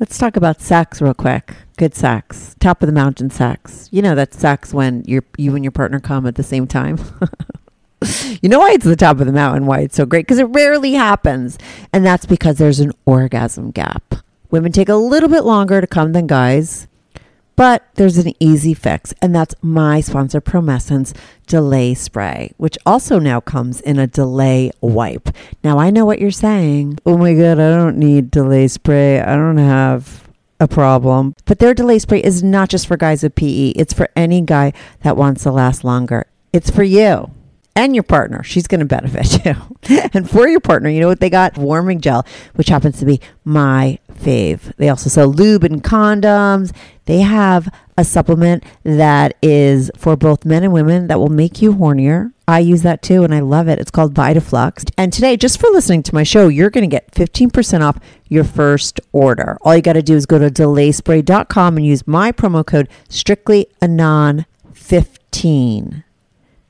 Let's talk about sex real quick. Good sex, top of the mountain sex. You know that sex when you you and your partner come at the same time. you know why it's the top of the mountain? Why it's so great? Because it rarely happens, and that's because there's an orgasm gap. Women take a little bit longer to come than guys, but there's an easy fix, and that's my sponsor, Promescent Delay Spray, which also now comes in a delay wipe. Now, I know what you're saying. Oh my God, I don't need delay spray. I don't have a problem. But their delay spray is not just for guys with PE, it's for any guy that wants to last longer. It's for you and your partner. She's going to benefit you. and for your partner, you know what they got? Warming gel, which happens to be my fave. They also sell lube and condoms. They have a supplement that is for both men and women that will make you hornier. I use that too and I love it. It's called VitaFlux. And today, just for listening to my show, you're going to get 15% off your first order. All you got to do is go to delayspray.com and use my promo code strictlyanon15.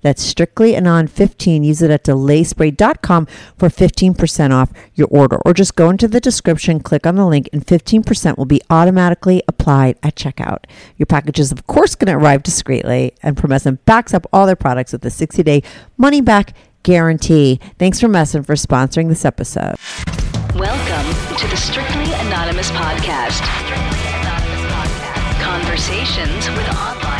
That's strictly anon 15. Use it at delayspray.com for 15% off your order. Or just go into the description, click on the link, and 15% will be automatically applied at checkout. Your package is, of course, going to arrive discreetly, and Promescent backs up all their products with a 60 day money back guarantee. Thanks Promescent for sponsoring this episode. Welcome to the Strictly Anonymous Podcast. Strictly Anonymous Podcast. Conversations with online.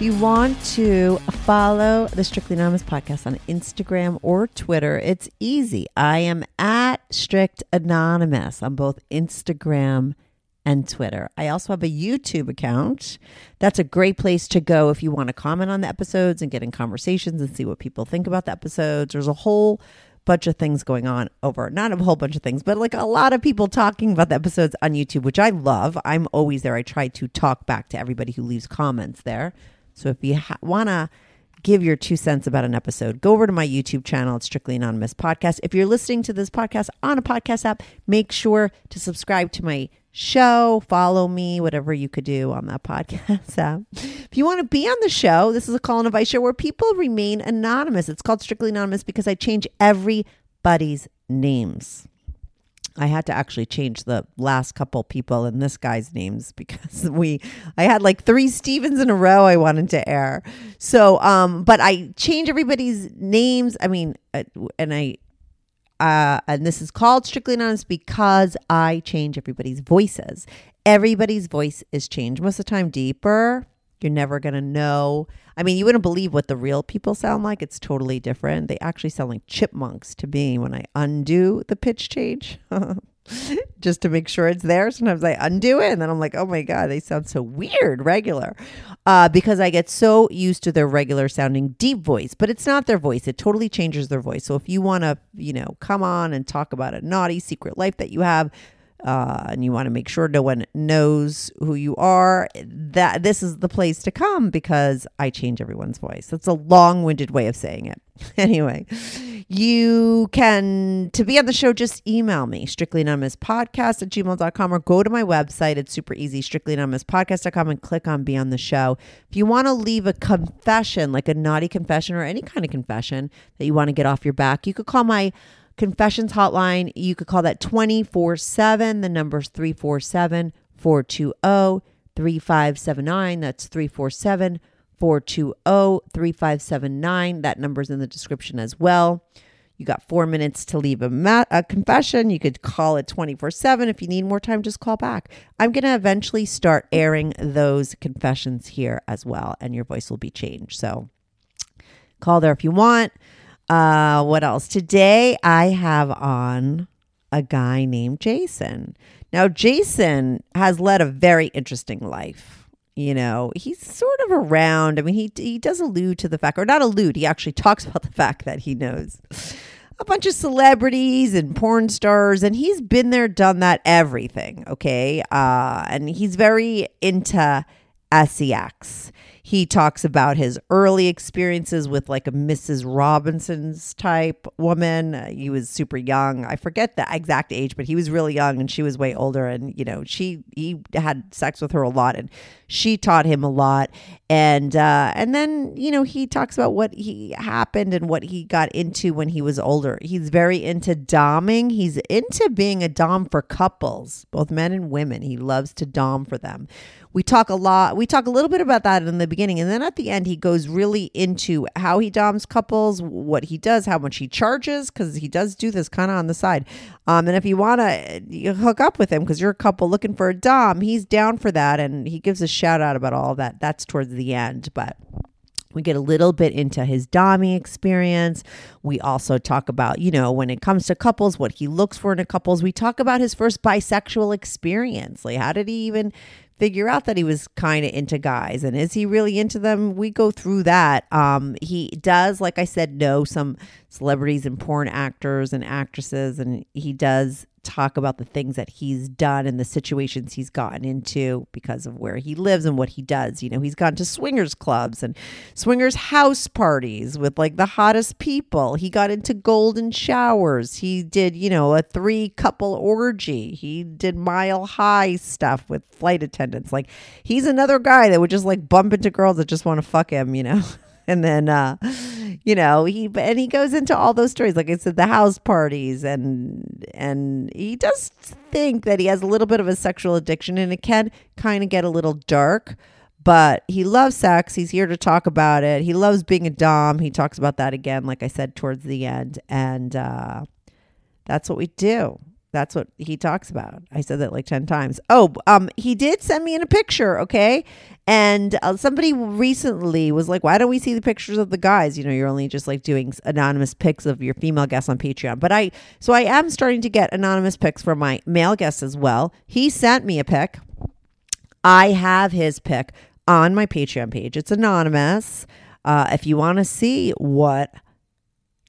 If you want to follow the Strictly Anonymous podcast on Instagram or Twitter, it's easy. I am at Strict Anonymous on both Instagram and Twitter. I also have a YouTube account. That's a great place to go if you want to comment on the episodes and get in conversations and see what people think about the episodes. There's a whole bunch of things going on over not a whole bunch of things but like a lot of people talking about the episodes on youtube which i love i'm always there i try to talk back to everybody who leaves comments there so if you ha- want to give your two cents about an episode, go over to my YouTube channel. It's Strictly Anonymous Podcast. If you're listening to this podcast on a podcast app, make sure to subscribe to my show, follow me, whatever you could do on that podcast app. If you want to be on the show, this is a call and advice show where people remain anonymous. It's called Strictly Anonymous because I change everybody's names. I had to actually change the last couple people in this guy's names because we I had like three Stevens in a row I wanted to air. So um but I change everybody's names. I mean uh, and I uh and this is called strictly anonymous because I change everybody's voices. Everybody's voice is changed most of the time deeper. You're never going to know. I mean, you wouldn't believe what the real people sound like. It's totally different. They actually sound like chipmunks to me when I undo the pitch change. Just to make sure it's there. Sometimes I undo it and then I'm like, oh my God, they sound so weird, regular. Uh, because I get so used to their regular sounding deep voice, but it's not their voice. It totally changes their voice. So if you want to, you know, come on and talk about a naughty secret life that you have, uh, and you want to make sure no one knows who you are, that this is the place to come because I change everyone's voice. That's a long-winded way of saying it. Anyway, you can to be on the show, just email me, strictly anonymous podcast at gmail.com or go to my website. It's super easy, strictly anonymous podcast.com and click on be on the show. If you want to leave a confession, like a naughty confession or any kind of confession that you want to get off your back, you could call my confessions hotline. You could call that 24 7. The number's 347 420 3579. That's 347 420 3579. That number's in the description as well. You got four minutes to leave a, ma- a confession. You could call it 24 7. If you need more time, just call back. I'm going to eventually start airing those confessions here as well, and your voice will be changed. So call there if you want. Uh, what else? Today I have on a guy named Jason. Now, Jason has led a very interesting life. You know, he's sort of around. I mean, he he does allude to the fact, or not allude. He actually talks about the fact that he knows a bunch of celebrities and porn stars, and he's been there, done that, everything. Okay, uh, and he's very into sex. He talks about his early experiences with like a Mrs. Robinson's type woman. Uh, he was super young. I forget the exact age, but he was really young and she was way older. And, you know, she, he had sex with her a lot and she taught him a lot. And, uh, and then, you know, he talks about what he happened and what he got into when he was older. He's very into doming. He's into being a dom for couples, both men and women. He loves to dom for them we talk a lot we talk a little bit about that in the beginning and then at the end he goes really into how he doms couples what he does how much he charges because he does do this kind of on the side um, and if you want to hook up with him because you're a couple looking for a dom he's down for that and he gives a shout out about all that that's towards the end but we get a little bit into his Dami experience. We also talk about, you know, when it comes to couples, what he looks for in a couples. We talk about his first bisexual experience. Like, how did he even figure out that he was kind of into guys and is he really into them? We go through that. Um he does like i said know some celebrities and porn actors and actresses and he does talk about the things that he's done and the situations he's gotten into because of where he lives and what he does. You know, he's gone to swingers clubs and swingers house parties with like the hottest people. He got into golden showers. He did, you know, a three couple orgy. He did mile high stuff with flight attendants. Like he's another guy that would just like bump into girls that just want to fuck him, you know. and then uh you know he and he goes into all those stories like i said the house parties and and he does think that he has a little bit of a sexual addiction and it can kind of get a little dark but he loves sex. He's here to talk about it. He loves being a dom. He talks about that again like i said towards the end. And uh that's what we do that's what he talks about. I said that like 10 times. Oh, um he did send me in a picture, okay? And uh, somebody recently was like, "Why don't we see the pictures of the guys? You know, you're only just like doing anonymous pics of your female guests on Patreon." But I so I am starting to get anonymous pics from my male guests as well. He sent me a pic. I have his pic on my Patreon page. It's anonymous. Uh, if you want to see what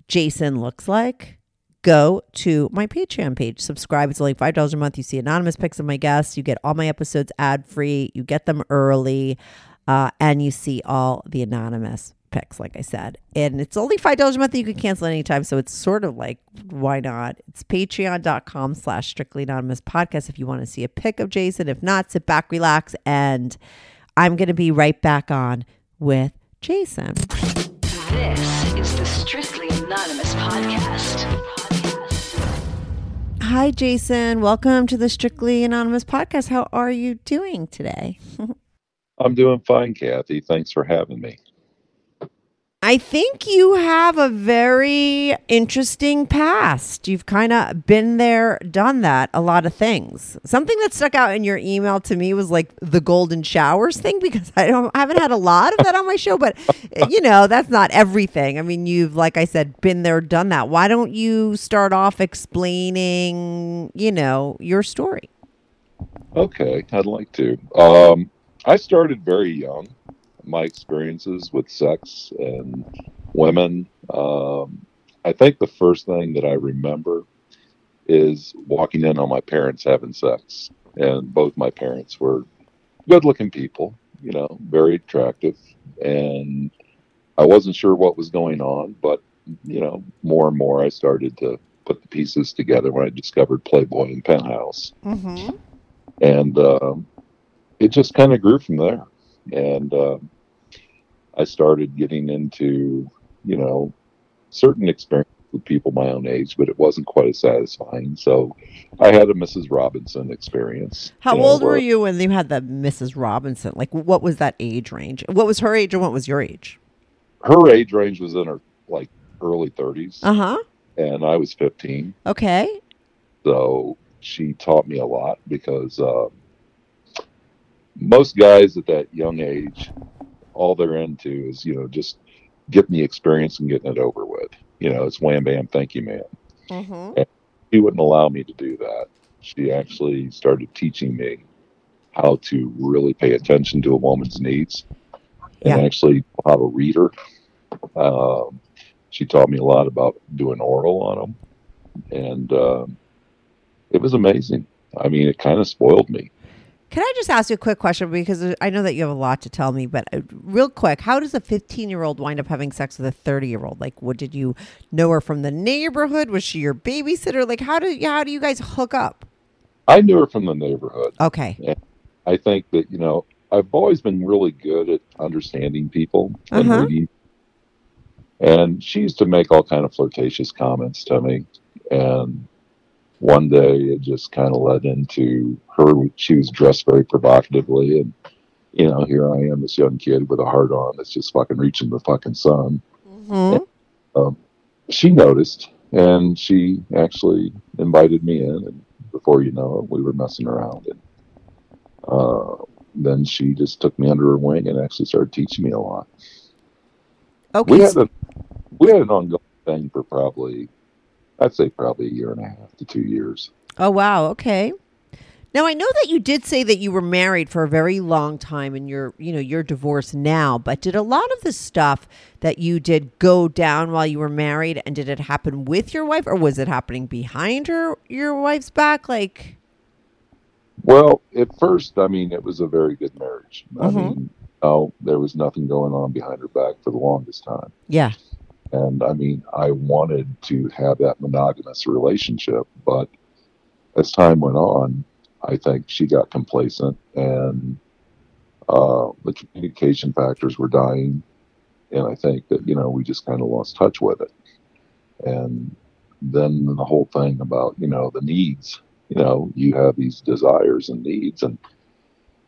Jason looks like, go to my Patreon page. Subscribe. It's only $5 a month. You see anonymous pics of my guests. You get all my episodes ad free. You get them early. Uh, and you see all the anonymous pics, like I said. And it's only $5 a month. You can cancel anytime. So it's sort of like, why not? It's patreon.com slash strictly anonymous podcast if you want to see a pic of Jason. If not, sit back, relax. And I'm going to be right back on with Jason. This is the Strictly Anonymous podcast. Hi, Jason. Welcome to the Strictly Anonymous podcast. How are you doing today? I'm doing fine, Kathy. Thanks for having me. I think you have a very interesting past. You've kind of been there, done that, a lot of things. Something that stuck out in your email to me was like the golden showers thing because I don't I haven't had a lot of that on my show, but you know, that's not everything. I mean, you've like I said been there, done that. Why don't you start off explaining, you know, your story? Okay, I'd like to. Um I started very young my experiences with sex and women. Um, I think the first thing that I remember is walking in on my parents having sex. And both my parents were good looking people, you know, very attractive. And I wasn't sure what was going on, but, you know, more and more I started to put the pieces together when I discovered Playboy and Penthouse. Mm-hmm. And um, it just kind of grew from there and uh, I started getting into, you know, certain experiences with people my own age, but it wasn't quite as satisfying. So I had a Mrs. Robinson experience. How you know, old were you when you had the Mrs. Robinson? Like, what was that age range? What was her age and what was your age? Her age range was in her like early 30s, Uh huh. and I was 15. Okay. So she taught me a lot because uh, most guys at that young age, all they're into is, you know, just getting the experience and getting it over with. You know, it's wham bam, thank you, man. Mm-hmm. She wouldn't allow me to do that. She actually started teaching me how to really pay attention to a woman's needs and Yeah. actually how to read her. Um, she taught me a lot about doing oral on them, and um, it was amazing. I mean, it kind of spoiled me. Can I just ask you a quick question because I know that you have a lot to tell me, but uh, real quick, how does a 15 year old wind up having sex with a 30 year old? Like, what did you know her from the neighborhood? Was she your babysitter? Like, how do how do you guys hook up? I knew her from the neighborhood. Okay. I think that you know I've always been really good at understanding people and Uh-huh. reading. And she used to make all kind of flirtatious comments to me, and one day it just kind of led into her. She was dressed very provocatively, and you know, here I am, this young kid with a heart on that's just fucking reaching the fucking sun. hmm Um, she noticed, and she actually invited me in, and before you know it, we were messing around, and uh, then she just took me under her wing and actually started teaching me a lot. Okay. We had a we had an ongoing thing for probably, I'd say probably a year and a half to two years. oh wow. Okay. Now I know that you did say that you were married for a very long time and you're, you know, you're divorced now, but did a lot of the stuff that you did go down while you were married and did it happen with your wife or was it happening behind her your wife's back like Well, at first, I mean, it was a very good marriage. I Mhm. mean, no, there was nothing going on behind her back for the longest time. Yeah. And I mean, I wanted to have that monogamous relationship, but as time went on, I think she got complacent and uh, the communication factors were dying. And I think that, you know, we just kind of lost touch with it. And then the whole thing about, you know, the needs, you know, you have these desires and needs, and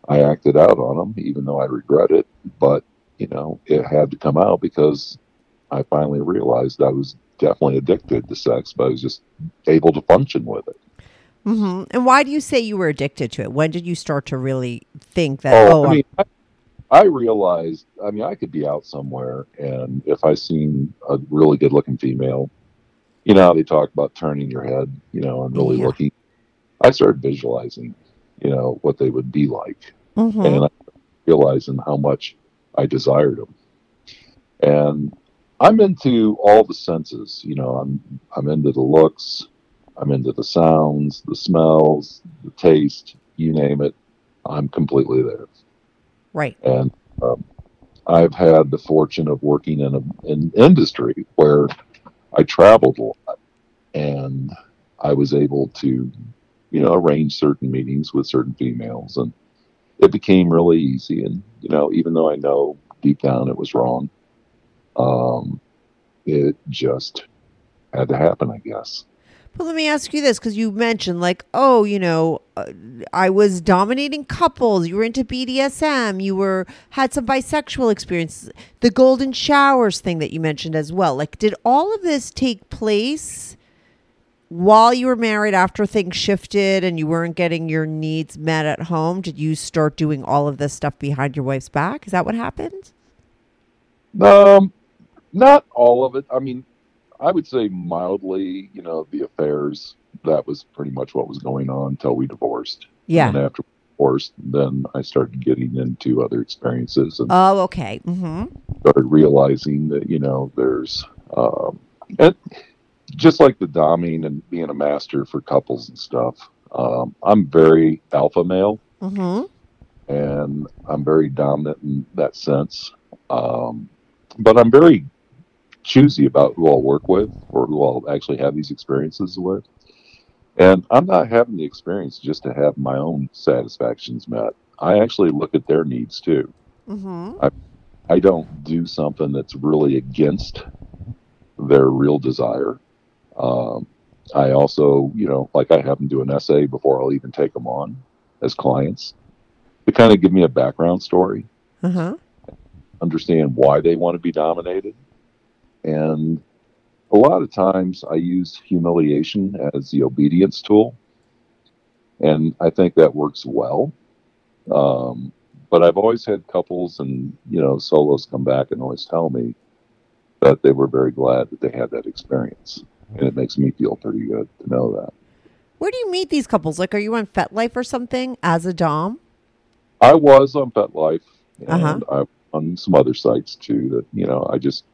I acted out on them, even though I regret it. But, you know, it had to come out because I finally realized I was definitely addicted to sex, but I was just able to function with it. hmm And why do you say you were addicted to it? When did you start to really think that? Oh, Oh, I mean, I, I realized, I mean, I could be out somewhere, and if I seen a really good looking female, you know, how they talk about turning your head, you know, and really Yeah. looking. I started visualizing, you know, what they would be like. Mhm. and I realizing how much I desired them. And I'm into all the senses. You know, I'm I'm into the looks, I'm into the sounds, the smells, the taste, you name it. I'm completely there. right. And um, I've had the fortune of working in a, an industry where I traveled a lot, and I was able to, you know, arrange certain meetings with certain females, and it became really easy. And you know, even though I know deep down it was wrong, um, it just had to happen, I guess. But let me ask you this because you mentioned, like, oh, you know, uh, I was dominating couples. You were into BDSM. You were had some bisexual experiences. The golden showers thing that you mentioned as well. Like, did all of this take place while you were married? After things shifted and you weren't getting your needs met at home, did you start doing all of this stuff behind your wife's back? Is that what happened? Um, not all of it. I mean, I would say mildly. You know, the affairs. That was pretty much what was going on until we divorced. Yeah. And after divorced, then I started getting into other experiences and Oh, okay. Mm-hmm. started realizing that you know there's um, and just like the doming and being a master for couples and stuff. Um, I'm very alpha male Mm-hmm. and I'm very dominant in that sense. Um, but I'm very choosy about who I'll work with or who I'll actually have these experiences with. And I'm not having the experience just to have my own satisfactions met. I actually look at their needs too. Mm-hmm. I don't do something that's really against their real desire. Um, I also, you know, like I have them do an essay before I'll even take them on as clients to kind of give me a background story, Uh-huh. understand why they want to be dominated, and a lot of times I use humiliation as the obedience tool, and I think that works well. Um, but I've always had couples and you know solos come back and always tell me that they were very glad that they had that experience, and it makes me feel pretty good to know that. Where do you meet these couples? Like, are you on FetLife or something as a dom? I was on FetLife and Uh-huh. I on some other sites too. That you know I just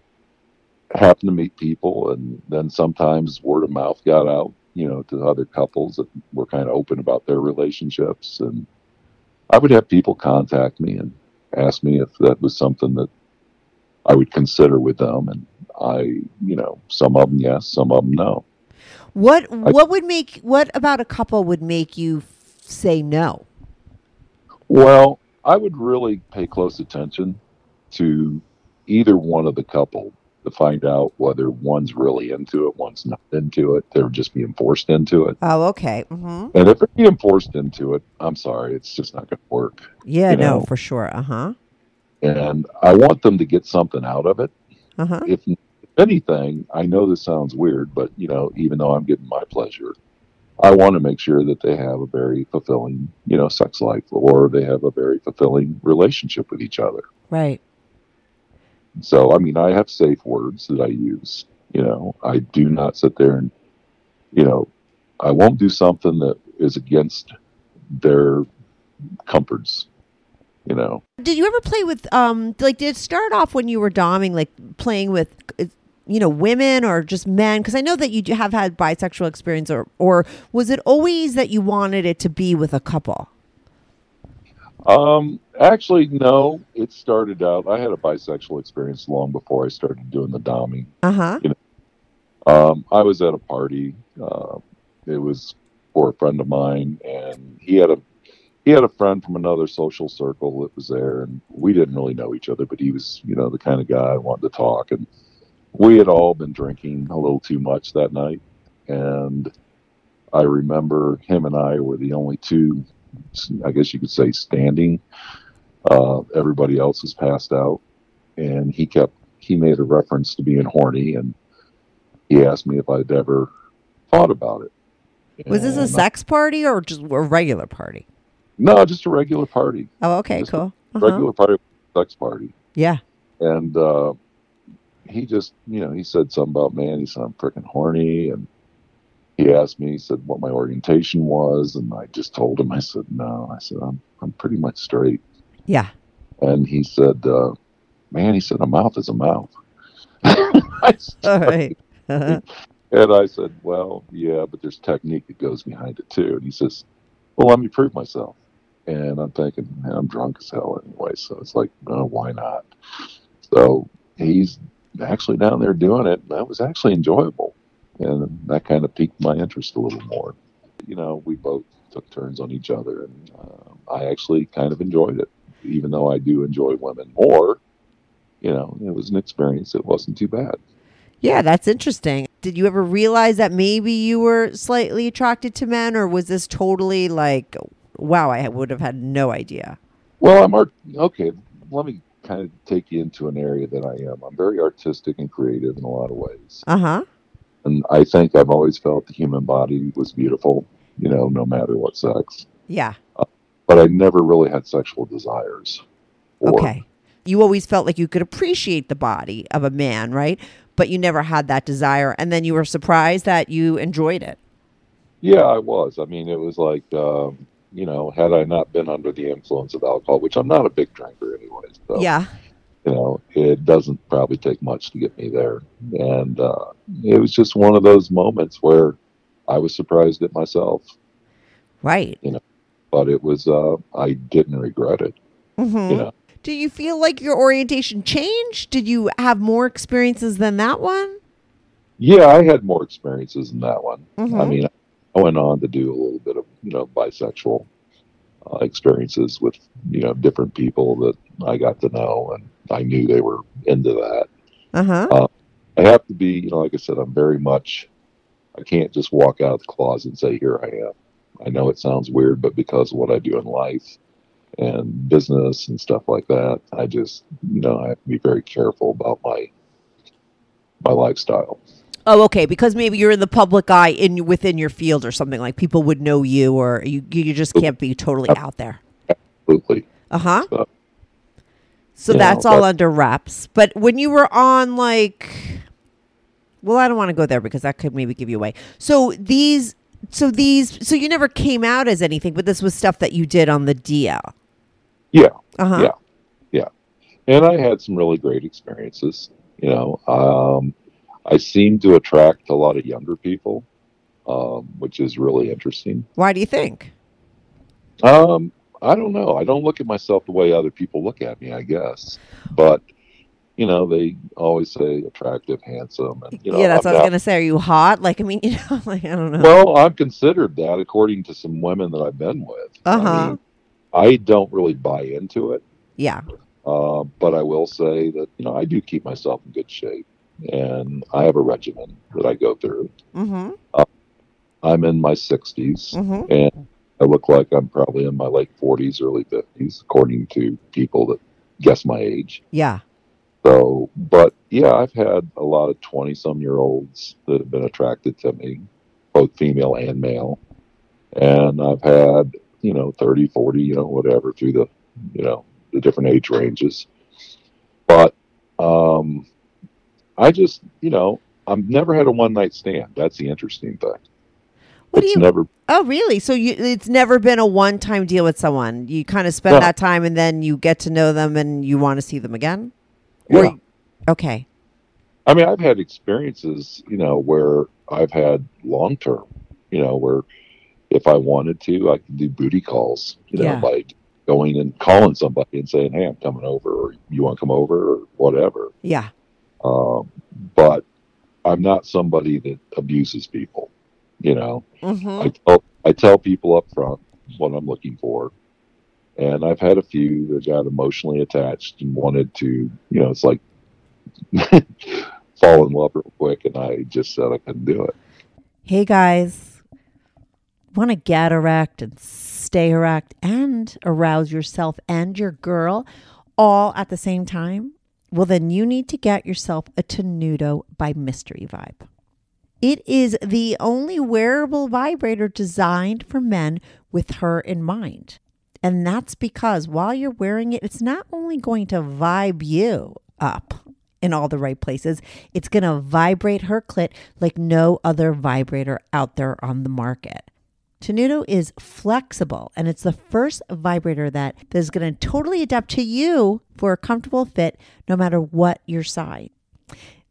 happened to meet people, and then sometimes word of mouth got out, you know, to other couples that were kind of open about their relationships, and I would have people contact me and ask me if that was something that I would consider with them, and I, you know, some of them yes, some of them no. What What would make What about a couple would make you f- say no? Well, I would really pay close attention to either one of the couple to find out whether one's really into it, one's not into it. They're just being forced into it. Oh, okay. hmm And if they're being forced into it, I'm sorry, it's just not going to work. Yeah, no, know. for sure. Uh huh. And I want them to get something out of it. Uh huh. If, if anything, I know this sounds weird, but you know, even though I'm getting my pleasure, I want to make sure that they have a very fulfilling, you know, sex life or they have a very fulfilling relationship with each other. Right. So, I mean, I have safe words that I use. You know, I do not sit there and, you know, I won't do something that is against their comforts. You know, Did you ever play with um like did it start off when you were doming like playing with you know women or just men because I know that you have had bisexual experience or or was it always that you wanted it to be with a couple? Um, actually, no. It started out. I had a bisexual experience long before I started doing the doming. Uh-huh. Um, I was at a party. Uh, it was for a friend of mine, and he had a he had a friend from another social circle that was there, and we didn't really know each other, but he was, you know, the kind of guy I wanted to talk, and we had all been drinking a little too much that night, and I remember him and I were the only two, I guess you could say, standing. Uh, everybody else was passed out, and he kept he made a reference to being horny, and he asked me if I'd ever thought about it. Was this a sex party or just a regular party? No, just a regular party. Oh, okay, Just cool. Uh-huh. Regular party, sex party. Yeah. And uh, he just, you know, he said something about, man, he said, I'm freaking horny. And he asked me, he said, what my orientation was. And I just told him, I said, no. I said, I'm, I'm pretty much straight. Yeah. And he said, uh, man, he said, a mouth is a mouth. All right. Uh-huh. And I said, Well, yeah, but there's technique that goes behind it too. And he says, Well, let me prove myself. And I'm thinking, man, I'm drunk as hell anyway. So it's like, oh, why not? So he's actually down there doing it. And that was actually enjoyable. And that kind of piqued my interest a little more. You know, we both took turns on each other. And uh, I actually kind of enjoyed it. Even though I do enjoy women more, you know, it was an experience It wasn't too bad. Yeah, that's interesting. Did you ever realize that maybe you were slightly attracted to men or was this totally like wow, I would have had no idea. Well, I'm art. Okay, let me kind of take you into an area that I am. I'm very artistic and creative in a lot of ways, Uh-huh. And I think I've always felt the human body was beautiful. You know, no matter what sex. Yeah. But I never really had sexual desires. or- Okay. You always felt like you could appreciate the body of a man, right? But you never had that desire. And then you were surprised that you enjoyed it. Yeah, I was. I mean, it was like, um, you know, had I not been under the influence of alcohol, which I'm not a big drinker anyways. So, Yeah. You know, it doesn't probably take much to get me there. And uh, it was just one of those moments where I was surprised at myself, Right. You know, but it was, uh, I didn't regret it. hmm You know, Do you feel like your orientation changed? Did you have more experiences than that one? yeah, I had more experiences than that one. I Mhm. mean, I went on to do a little bit of, you know, bisexual uh, experiences with, you know, different people that I got to know and I knew they were into that. Uh-huh. I have to be, you know, like I said, I'm very much, I can't just walk out of the closet and say, here I am. I know it sounds weird, but because of what I do in life and business and stuff like that, I just, you know, I have to be very careful about my, my lifestyle. Oh, okay. Because maybe you're in the public eye in within your field or something like people would know you, or you you just can't be totally out there. Absolutely. Uh huh. So, So you that's know, all under wraps. But when you were on like, well, I don't want to go there because that could maybe give you away. So these, so these, so you never came out as anything, but this was stuff that you did on the DL. yeah. Uh huh. Yeah. Yeah. And I had some really great experiences. You know, um, I seem to attract a lot of younger people, um, which is really interesting. Why do you think? Um, I don't know. I don't look at myself the way other people look at me, I guess. But, you know, they always say attractive, handsome. And, you know, yeah, that's I'm what I was gonna say. Are you hot? Like, I mean, you know, like I don't know. Well, I'm considered that according to some women that I've been with. Uh-huh. I, mean, I don't really buy into it. yeah. Uh, but I will say that you know I do keep myself in good shape, and I have a regimen that I go through. Mm-hmm. I'm in my 60s, Mm-hmm. and I look like I'm probably in my late 40s, early 50s, according to people that guess my age. Yeah. So, but yeah, I've had a lot of 20 some year olds that have been attracted to me, both female and male. And I've had, you know, 30, 40, you know, whatever through the, you know, the different age ranges. But, um, I just, you know, I've never had a one night stand. That's the interesting thing. What do you? never, Oh, really? So you, it's never been a one-time deal with someone. You kind of spend No. that time, and then you get to know them, and you want to see them again. Yeah. you- okay. I mean, I've had experiences, you know, where I've had long term, you know, where if I wanted to, I could do booty calls, you know, Yeah. like going and calling somebody and saying, "Hey, I'm coming over," or "You want to come over?" or whatever. Yeah. Um, but I'm not somebody that abuses people, you know. Mm-hmm. I tell I tell people up front what I'm looking for, and I've had a few that got emotionally attached and wanted to, you know, it's like fall in love real quick, and I just said I couldn't do it. Hey guys, want to get erect and stay erect and arouse yourself and your girl all at the same time? Well, then you need to get yourself a Tenuto by Mystery Vibe. It is the only wearable vibrator designed for men with her in mind. And that's because while you're wearing it, it's not only going to vibe you up in all the right places, it's going to vibrate her clit like no other vibrator out there on the market. Tenuto is flexible and it's the first vibrator that is going to totally adapt to you for a comfortable fit no matter what your size.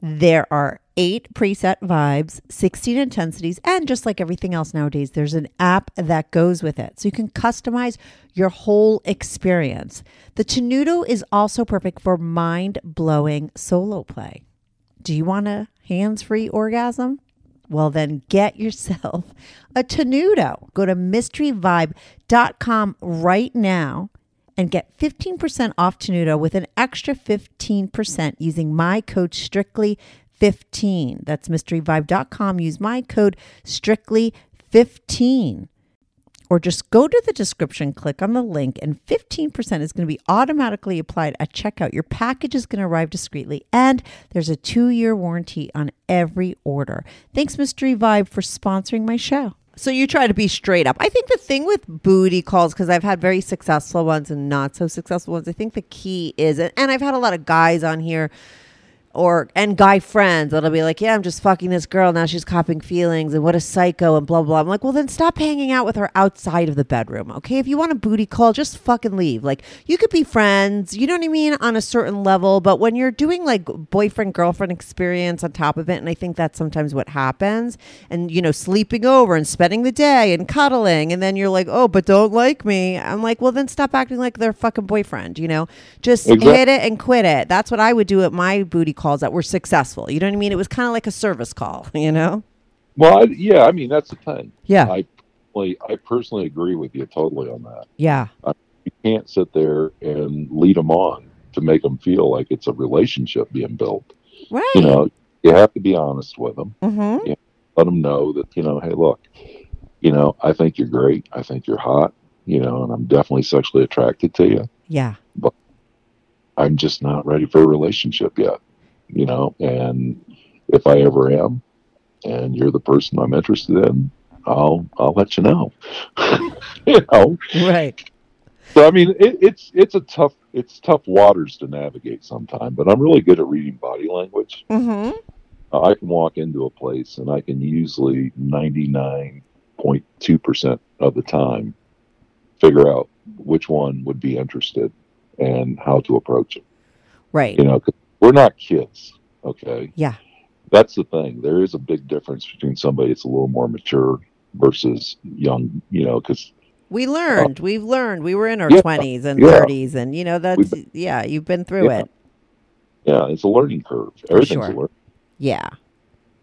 There are eight preset vibes, 16 intensities, and just like everything else nowadays, there's an app that goes with it. So you can customize your whole experience. The Tenuto is also perfect for mind blowing solo play. Do you want a hands free orgasm? Well, then get yourself a Tenuto. Go to mysteryvibe.com right now and get 15% off Tenuto with an extra 15% using my code STRICTLY15. That's mysteryvibe.com. Use my code STRICTLY15. Or just go to the description, click on the link, and 15% is going to be automatically applied at checkout. Your package is going to arrive discreetly, and there's a two year warranty on every order. Thanks, Mystery Vibe, for sponsoring my show. So you try to be straight up. I think the thing with booty calls, because I've had very successful ones and not so successful ones, I think the key is, and I've had a lot of guys on here or and guy friends that'll be like, yeah, I'm just fucking this girl now. She's copping feelings and what a psycho and blah blah. I'm like, well, then stop hanging out with her outside of the bedroom, okay? If you want a booty call, just fucking leave. Like, you could be friends, you know what I mean, on a certain level, but when you're doing like boyfriend girlfriend experience on top of it, and I think that's sometimes what happens, and you know, sleeping over and spending the day and cuddling, and then you're like, oh, but don't like me. I'm like, well, then stop acting like their fucking boyfriend. You know, just Exact- hit it and quit it. That's what I would do at my booty calls that were successful. You know what I mean? It was kind of like a service call, you know? Well, I, yeah, I mean that's the thing. Yeah. I personally, I personally agree with you totally on that. Yeah. You can't sit there and lead them on to make them feel like it's a relationship being built. Right. You know, you have to be honest with them. mm-hmm. Let them know that you know, hey, look, you know, I think you're great. I think you're hot. You know, and I'm definitely sexually attracted to you. Yeah. But I'm just not ready for a relationship yet. You know, and if I ever am, and you're the person I'm interested in, I'll I'll let you know. you know, Right. so I mean, it, it's it's a tough it's tough waters to navigate sometime. But I'm really good at reading body language. Mm-hmm. Uh, I can walk into a place and I can usually 99.2 percent of the time figure out which one would be interested and how to approach it. Right. You know, we're not kids. Okay. Yeah. That's the thing. There is a big difference between somebody that's a little more mature versus young. You know, because We learned. We've learned. We were in our Yeah, twenties and yeah. thirties, and you know that's yeah. You've been through Yeah. it. yeah, it's a learning curve. Everything's sure. a learning. Yeah.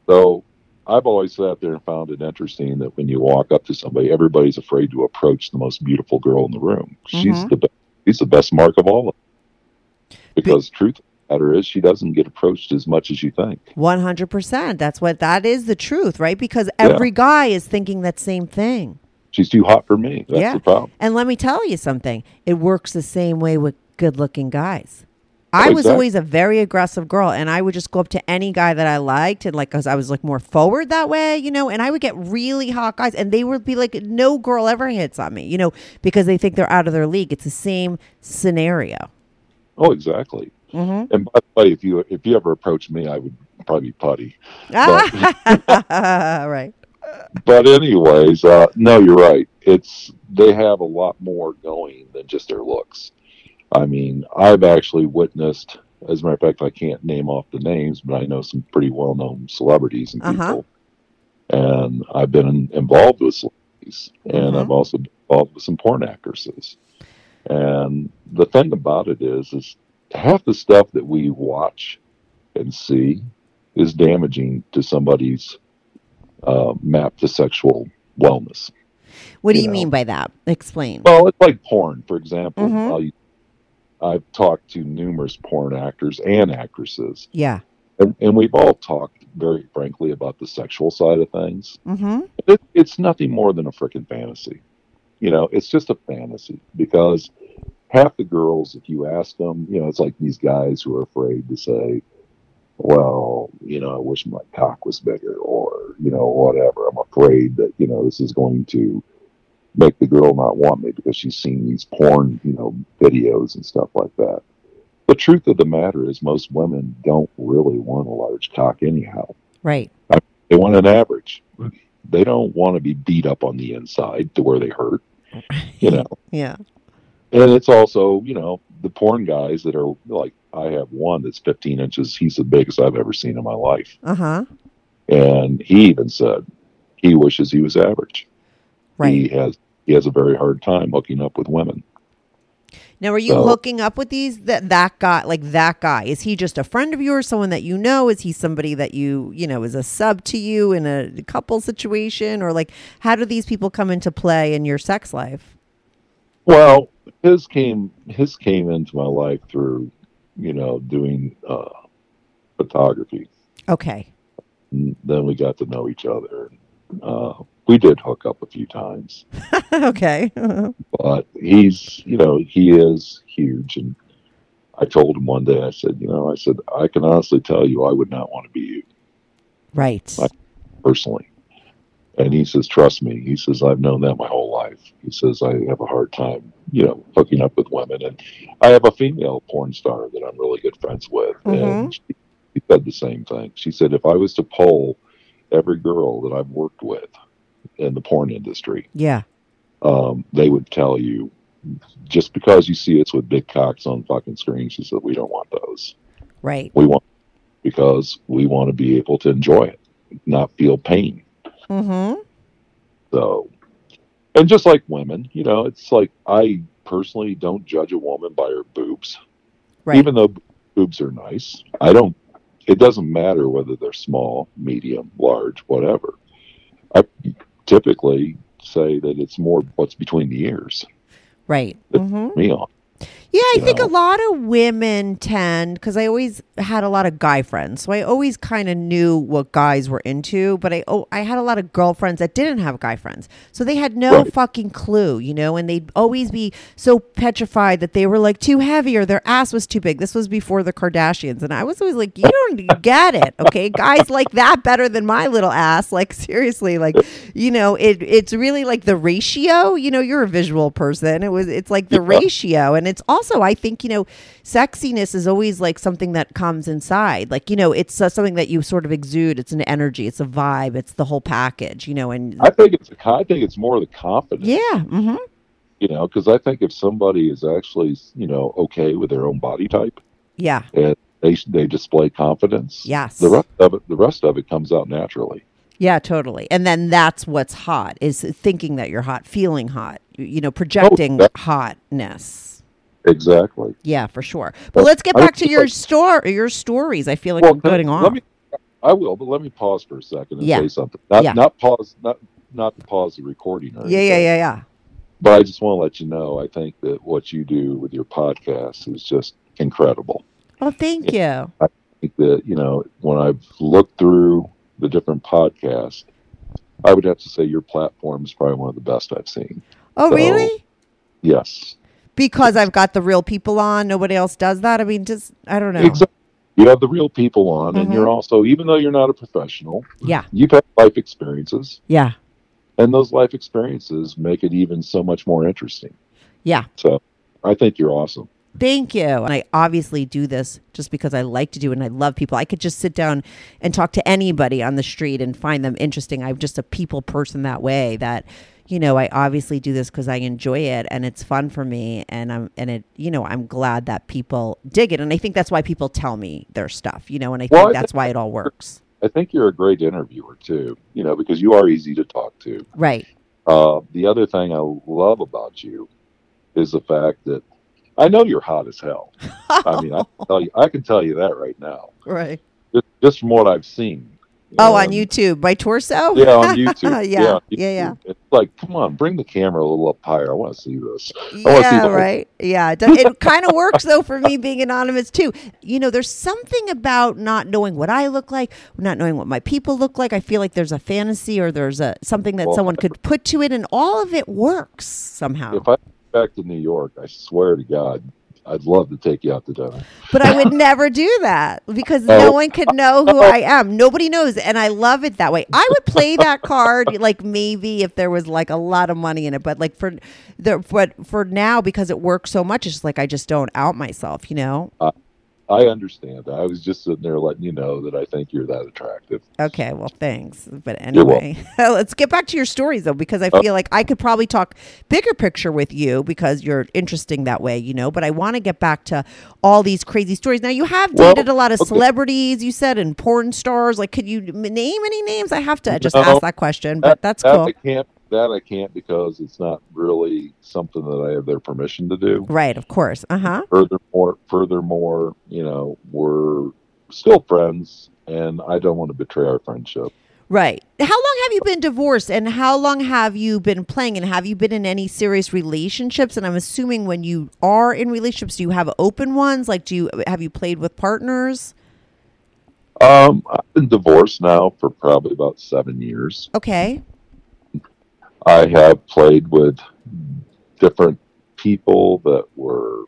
So I've always sat there and found it interesting that when you walk up to somebody, everybody's afraid to approach the most beautiful girl in the room. She's Mhm. the best. She's the best mark of all of them. Because truth of the matter is, she doesn't get approached as much as you think. One hundred percent. That's what that is the truth, right? Because every guy is thinking that same thing. She's too hot for me. That's yeah. the problem. And let me tell you something. It works the same way with good-looking guys. I Oh, was exactly. always a very aggressive girl, and I would just go up to any guy that I liked, and like, cause I was like more forward that way, you know. And I would get really hot guys, and they would be like, "No girl ever hits on me," you know, because they think they're out of their league. It's the same scenario. Oh, exactly. Mm-hmm. And by the way, if you if you ever approached me, I would probably be putty. right. But anyways, uh, no, you're right. It's they have a lot more going than just their looks. I mean, I've actually witnessed. As a matter of fact, I can't name off the names, but I know some pretty well-known celebrities and people. Uh-huh. And I've been involved with celebrities, and Mhm. I've also been involved with some porn actresses. And the thing about it is, is half the stuff that we watch and see is damaging to somebody's uh, map to sexual wellness. What do You you know. mean by that? Explain. Well, it's like porn, for example. Mhm. I, I've talked to numerous porn actors and actresses, yeah. and, and we've all talked very frankly about the sexual side of things. Mm-hmm. It, it's nothing more than a freaking fantasy. You know, it's just a fantasy because half the girls, if you ask them, you know, it's like these guys who are afraid to say, well, you know, I wish my cock was bigger or, you know, whatever. I'm afraid that, you know, this is going to make the girl not want me because she's seen these porn, you know, videos and stuff like that. The truth of the matter is most women don't really want a large cock anyhow. Right. They want an average. They don't want to be beat up on the inside to where they hurt, you know. Yeah. And it's also, you know, the porn guys that are like, I have one that's 15 inches. He's the biggest I've ever seen in my life. Uh huh. And he even said he wishes he was average. Right. He has he has a very hard time hooking up with women. Now, are you So- hooking up with these that that guy, like that guy? Is he just a friend of yours, someone that you know? Is he somebody that you you know is a sub to you in a couple situation, or like how do these people come into play in your sex life? Well, his came his came into my life through, you know, doing uh, photography. Okay, And then we got to know each other. Uh, we did hook up a few times. okay, but he's you know he is huge and i told him one day i said you know i said i can honestly tell you i would not want to be you right, Right. personally and he says trust me. He says i've known that my whole life. He says i have a hard time you know hooking up with women. And i have a female porn star that i'm really good friends with and she, she said the same thing. She said if i was to poll every girl that i've worked with in the porn industry yeah, um, they would tell you just because you see it's with big cocks on fucking screens, she said we don't want those. right, We want because we want to be able to enjoy it, not feel pain. Mm-hmm, So, and just like women, you know, it's like I personally don't judge a woman by her boobs, right, even though boobs are nice. I don't. It doesn't matter whether they're small, medium, large, whatever. I typically say that it's more what's between the ears. right, mm-hmm. Me on. Yeah, I think know? a lot of women tend because I always had a lot of guy friends, so I always kind of knew what guys were into. But I oh, I had a lot of girlfriends that didn't have guy friends, so they had no Right. fucking clue, you know. And they'd always be so petrified that they were like too heavy or their ass was too big. This was before the Kardashians, and I was always like, you don't get it, okay? Guys like that better than my little ass. Like seriously, like you know, it it's really like the ratio. You know, you're a visual person. It was it's like the ratio, and it's also I think you know, sexiness is always like something that comes inside. Like you know, it's uh, something that you sort of exude. It's an energy. It's a vibe. It's the whole package. You know, and I think it's I think it's more the confidence. yeah, hmm You know, because I think if somebody is actually you know okay with their own body type yeah, and they they display confidence, yes, the rest of it the rest of it comes out naturally. yeah, totally. And then that's what's hot is thinking that you're hot, feeling hot. You know, projecting that- hotness. Exactly. Yeah, for sure. But Well, let's get back to your like- store, your stories. I feel like Well, we're can- going on. Let me, I will, but let me pause for a second and Yeah. say something. Not Yeah. not pause not not to pause the recording. Or yeah, yeah, anything, yeah, yeah. But I just want to let you know. I think that what you do with your podcast is just incredible. Oh, thank you. I think that you know when I've looked through the different podcasts, I would have to say your platform is probably one of the best I've seen. Oh, So- really? Yes, Because I've got the real people on. Nobody else does that. I mean, just I don't know. exactly. You have the real people on, and Mhm. you're also, even though you're not a professional, Yeah, you've had life experiences, yeah, and those life experiences make it even so much more interesting. yeah. So, I think you're awesome. Thank you. And I obviously do this just because I like to do it and I love people. I could just sit down and talk to anybody on the street and find them interesting. I'm just a people person that way that you know, I obviously do this because I enjoy it and it's fun for me and I'm and it you know, I'm glad that people dig it and I think that's why people tell me their stuff, you know, and I Well, think I that's why it all works. I think you're a great interviewer too. You know, because you are easy to talk to. Right. Uh, the other thing I love about you is the fact that I know you're hot as hell. I mean, I can tell you, I can tell you that right now, Right. just, just from what I've seen. Oh, on YouTube, my torso? Yeah, on YouTube. yeah, on yeah, yeah. It's like, come on, bring the camera a little up higher. I want to see this. Yeah, right. Yeah, it, it kind of works though for me being anonymous too. You know, there's something about not knowing what I look like, not knowing what my people look like. I feel like there's a fantasy or there's a something that Well, someone could put to it, and all of it works somehow. If I back to New York, I swear to God, I'd love to take you out to dinner. But I would never do that because Oh. no one could know who I am. Nobody knows, and I love it that way. I would play that card like maybe if there was like a lot of money in it, but like for the but for now because it works so much, it's like I just don't out myself. You know. Uh, I understand. I was just sitting there letting you know that I think you're that attractive. Okay, well, thanks. But anyway, let's get back to your stories though, because I oh. feel like I could probably talk bigger picture with you because you're interesting that way, you know. But I want to get back to all these crazy stories. Now, you have Well, dated a lot of okay. celebrities, you said, and porn stars. Like, could you name any names? I have to just No, ask that question, but that's that cool. I can't. That I can't because it's not really something that I have their permission to do. Right, of course. Uh huh. Furthermore, furthermore, you know, we're still friends, and I don't want to betray our friendship. Right. How long have you been divorced and how long have you been playing and have you been in any serious relationships and I'm assuming when you are in relationships do you have open ones like do you have you played with partners? Um, I've been divorced now for probably about seven years. Okay. I have played with different people that were.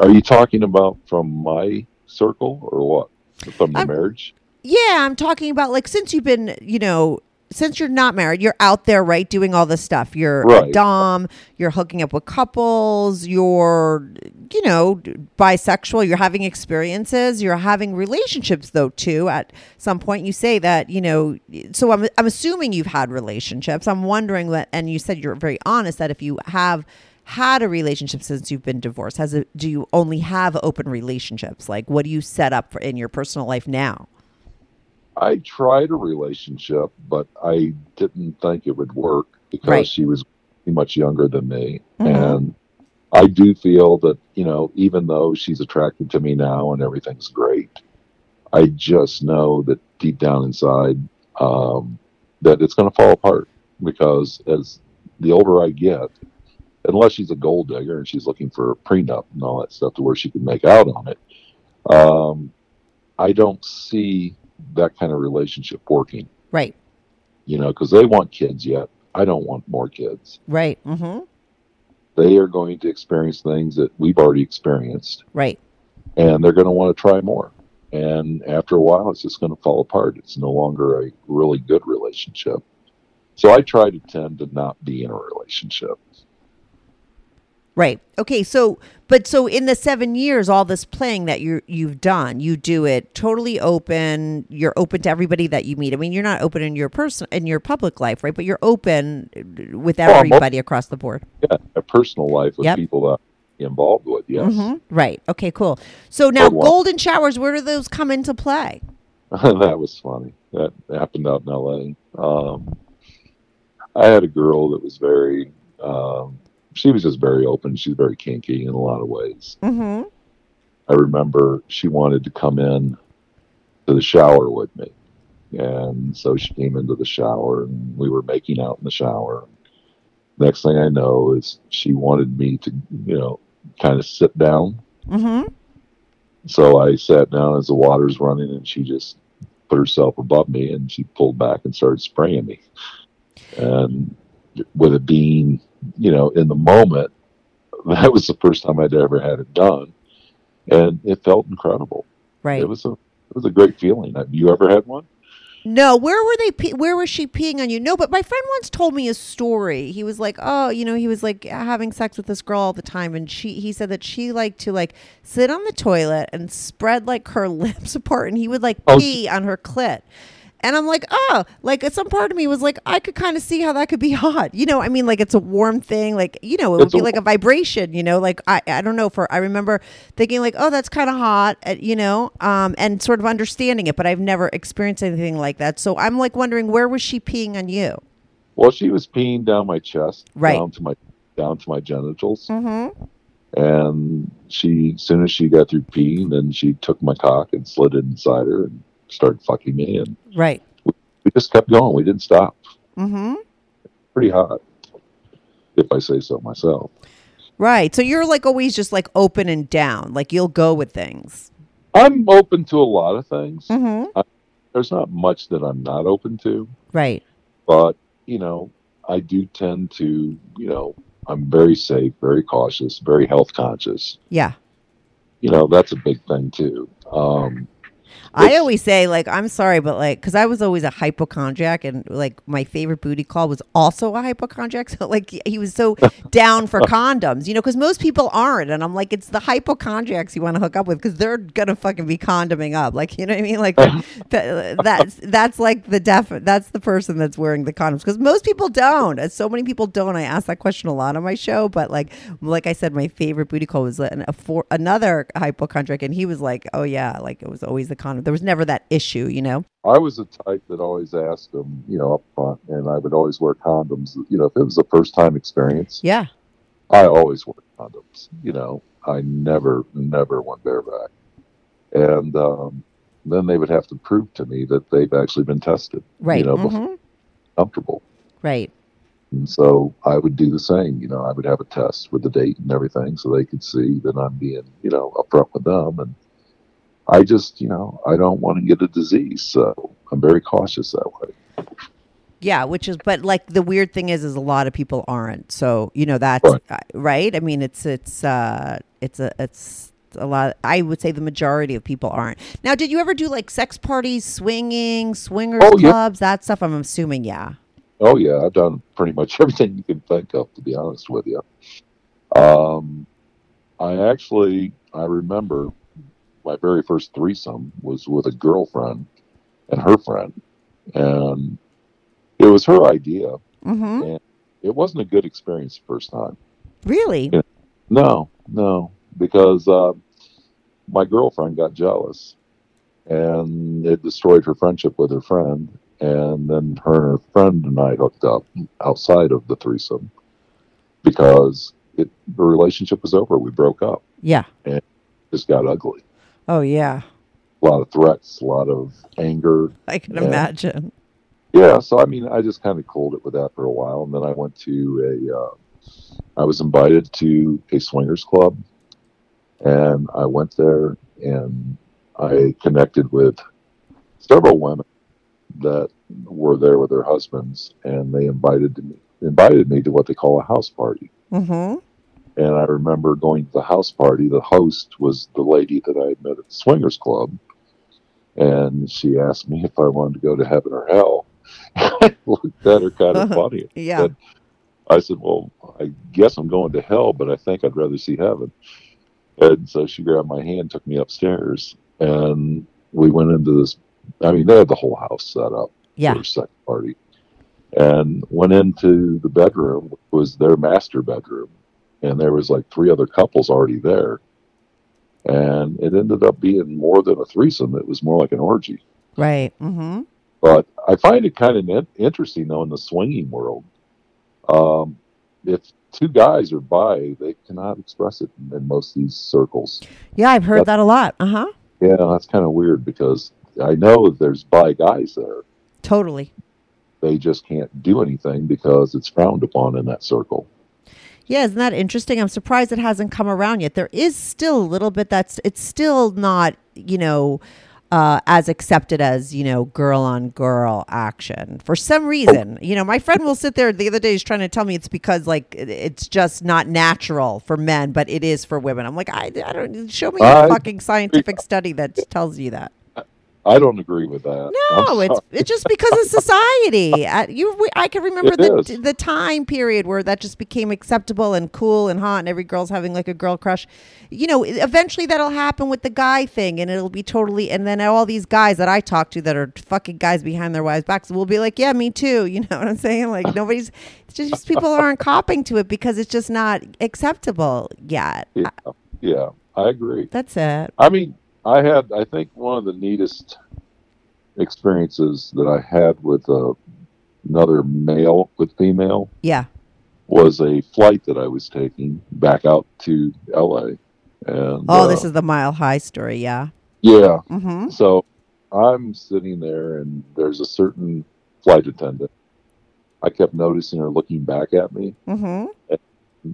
Are you talking about from my circle or what? From the I'm- marriage? Yeah, I'm talking about like since you've been, you know, since you're not married, you're out there, right, doing all this stuff. You're a dom, you're hooking up with couples, you're, you know, bisexual, you're having experiences, you're having relationships though too. At some point, you say that, you know, so I'm I'm assuming you've had relationships. I'm wondering that, and you said you're very honest that if you have had a relationship since you've been divorced, has it? Do you only have open relationships? Like, what do you set up for in your personal life now? I tried a relationship, but I didn't think it would work because Right. she was much younger than me. Mhm. And I do feel that, you know, even though she's attracted to me now and everything's great, I just know that deep down inside um, that it's going to fall apart because as the older I get, unless she's a gold digger and she's looking for a prenup and all that stuff to where she can make out on it. Um, I don't see that kind of relationship working, Right. you know, because they want kids yet. I don't want more kids. Right. Mm-hmm. They are going to experience things that we've already experienced, Right. and they're going to want to try more. And after a while, it's just going to fall apart. It's no longer a really good relationship. So I try to tend to not be in a relationship. Right. Okay. So, but so in the seven years, all this playing that you you've done, you do it totally open. You're open to everybody that you meet. I mean, you're not open in your person in your public life, right? But you're open with I'm everybody across the board. Yeah, a personal life with Yep. people that I'm involved with. Yes, hmm Right. Okay. Cool. So now, golden showers. Where do those come into play? that was funny. That happened out in L.A. Um, I had a girl that was very. Um, she was just very open. She's very kinky in a lot of ways. Mm-hmm. I remember she wanted to come in to the shower with me. And so she came into the shower and we were making out in the shower. Next thing I know is she wanted me to, you know, kind of sit down. Mm-hmm. So I sat down as the water's running and she just put herself above me and she pulled back and started spraying me. And with it being, you know, in the moment, that was the first time I'd ever had it done. And it felt incredible. Right. It was a it was a great feeling. Have you ever had one? No, where were they? Pe- where was she peeing on you? No, but my friend once told me a story. He was like, "Oh, you know, he was like uh, having sex with this girl all the time, and she." He said that she liked to like sit on the toilet and spread like her lips apart, and he would like Oh, pee on her clit. And I'm like, oh, like some part of me was like, I could kind of see how that could be hot. You know, I mean, like it's a warm thing. Like, you know, it would It's be a- like a vibration, you know, like I, I don't know for, I remember thinking like, oh, that's kind of hot, uh, you know, um, and sort of understanding it, but I've never experienced anything like that. So I'm like wondering, where was she peeing on you? Well, she was peeing down my chest, Right. down to my down to my genitals, Mm-hmm. and she, as soon as she got through peeing, then she took my cock and slid it inside her and started fucking me, and Right. we just kept going. We didn't stop. Mm-hmm. Pretty hot, if I say so myself. Right. So you're like always just like open and down, like you'll go with things. I'm open to a lot of things. Mm-hmm. There's not much that I'm not open to, Right. but you know, I do tend to, you know, I'm very safe, very cautious, very health conscious. Yeah. You know, that's a big thing too. Um, I always say like I'm sorry, but like because I was always a hypochondriac, and like my favorite booty call was also a hypochondriac. So like he was so down for condoms, you know, because most people aren't, and I'm like, it's the hypochondriacs you want to hook up with because they're gonna fucking be condoming up, like you know what I mean, like that, that's that's like the def that's the person that's wearing the condoms because most people don't. And so many people don't. I ask that question a lot on my show, but like like I said, my favorite booty call was an, a for, another hypochondriac, and he was like, oh yeah, like it was always the condom. There was never that issue, you know. I was a type that always asked them, you know, up front, and I would always wear condoms. You know, if it was a first time experience, Yeah. I always wore condoms. You know, I never, never went bareback. And um, then they would have to prove to me that they've actually been tested, Right. you know, before mhm, comfortable. Right. And so I would do the same. You know, I would have a test with the date and everything so they could see that I'm being, you know, upfront with them. And I just, you know, I don't want to get a disease. So I'm very cautious that way. Yeah, which is, but like the weird thing is, is a lot of people aren't. So you know that's Right. uh, right. I mean, it's it's uh it's a it's a lot. I would say the majority of people aren't. Now, did you ever do like sex parties, swinging, swingers Oh, yeah. clubs, that stuff? I'm assuming, yeah. Oh yeah, I've done pretty much everything you can think of, to be honest with you. Um, I actually, I remember my very first threesome was with a girlfriend and her friend, and it was her idea. Mm-hmm. It wasn't a good experience the first time. Really? Yeah. No, no, because uh, my girlfriend got jealous, and it destroyed her friendship with her friend. And then her and her friend and I hooked up outside of the threesome because it the relationship was over. We broke up. Yeah. And It just got ugly. Oh yeah. A lot of threats, a lot of anger. I can Yeah. imagine. Yeah, so I mean, I just kind of cooled it with that for a while, and then I went to a uh, I was invited to a swingers club, and I went there and I connected with several women that were there with their husbands, and they invited me invited me to what they call a house party. Mm-hmm. And I remember going to the house party. The host was the lady that I had met at the swingers club, and she asked me if I wanted to go to heaven or hell. I looked at her kind of uh-huh. funny. Yeah. Said- I said, "Well, I guess I'm going to hell, but I think I'd rather see heaven." And so she grabbed my hand, took me upstairs, and we went into this. I mean, they had the whole house set up Yeah. for a sex party, and went into the bedroom, which was their master bedroom, and there was like three other couples already there, and it ended up being more than a threesome. It was more like an orgy. Right. Mm-hmm. But I find it kind of in- interesting, though, in the swinging world. Um, if two guys are bi, they cannot express it in, in most of these circles. Yeah, I've heard Yep. that a lot. Uh huh. Yeah, that's kind of weird because I know there's bi guys there. Totally. They just can't do anything because it's frowned upon in that circle. Yeah, isn't that interesting? I'm surprised it hasn't come around yet. There is still a little bit that's it's still not, you know, uh, as accepted as, you know, girl on girl action. For some reason, you know, my friend will sit there the other day, he's trying to tell me it's because like it- it's just not natural for men, but it is for women. I'm like, I, I don't show me a fucking scientific study that tells you that. I don't agree with that. No, it's it's just because of society. Uh, you, we, I can remember It the is. the time period where that just became acceptable and cool and hot, and every girl's having like a girl crush. You know, eventually that'll happen with the guy thing, and it'll be totally. And then all these guys that I talk to that are fucking guys behind their wives' backs will be like, "Yeah, me too." You know what I'm saying? Like nobody's. It's just, just people aren't copping to it because it's just not acceptable yet. Yeah, yeah, I agree. That's it. I mean, I had, I think one of the neatest experiences that I had with uh, another male with female Yeah. was a flight that I was taking back out to LA. And Oh, uh, this is the mile high story. Yeah. yeah. Mm-hmm. So I'm sitting there, and there's a certain flight attendant. I kept noticing her looking back at me. Mm-hmm.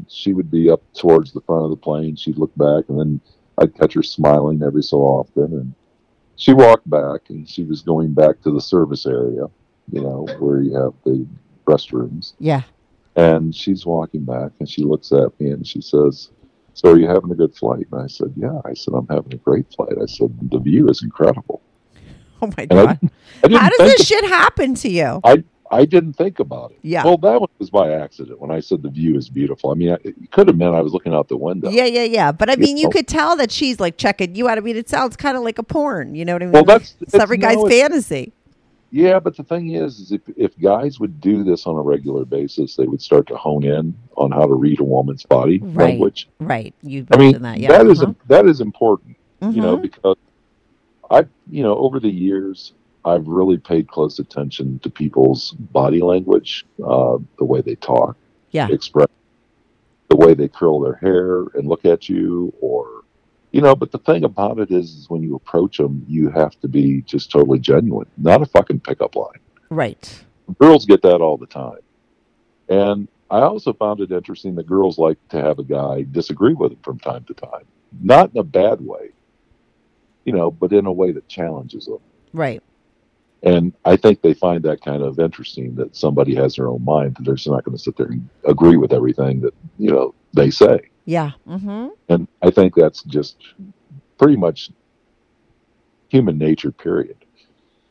She would be up towards the front of the plane. She'd look back, and then I'd catch her smiling every so often. And she walked back, and she was going back to the service area, you know, where you have the restrooms. Yeah. And she's walking back, and she looks at me, and she says, "So are you having a good flight?" And I said, "Yeah." I said, "I'm having a great flight." I said, "The view is incredible." Oh my And I, god. I didn't How does this shit happen to you? I I didn't think about it. Yeah. Well, that one was by accident when I said the view is beautiful. I mean, I, it could have meant I was looking out the window. Yeah, yeah, yeah. But I mean, you know? could tell that she's like checking you out. I mean, it sounds kind of like a porn. You know what I mean? Well, that's- it's it's- every guy's no, fantasy. Yeah, but the thing is, is if, if guys would do this on a regular basis, they would start to hone in on how to read a woman's body Right. language. Right. You I mentioned mean, that. Yeah. that is uh-huh. that is important, you know, Mhm. because I, you know, over the years, I've really paid close attention to people's body language, uh, the way they talk, Yeah. express, the way they curl their hair and look at you, or you know. But the thing about it is, is when you approach them, you have to be just totally genuine, not a fucking pickup line. Right. Girls get that all the time, and I also found it interesting that girls like to have a guy disagree with them from time to time, not in a bad way, you know, but in a way that challenges them. Right. And I think they find that kind of interesting that somebody has their own mind that they're just not going to sit there and agree with everything that, you know, they say. Yeah. Mm-hmm. And I think that's just pretty much human nature, period.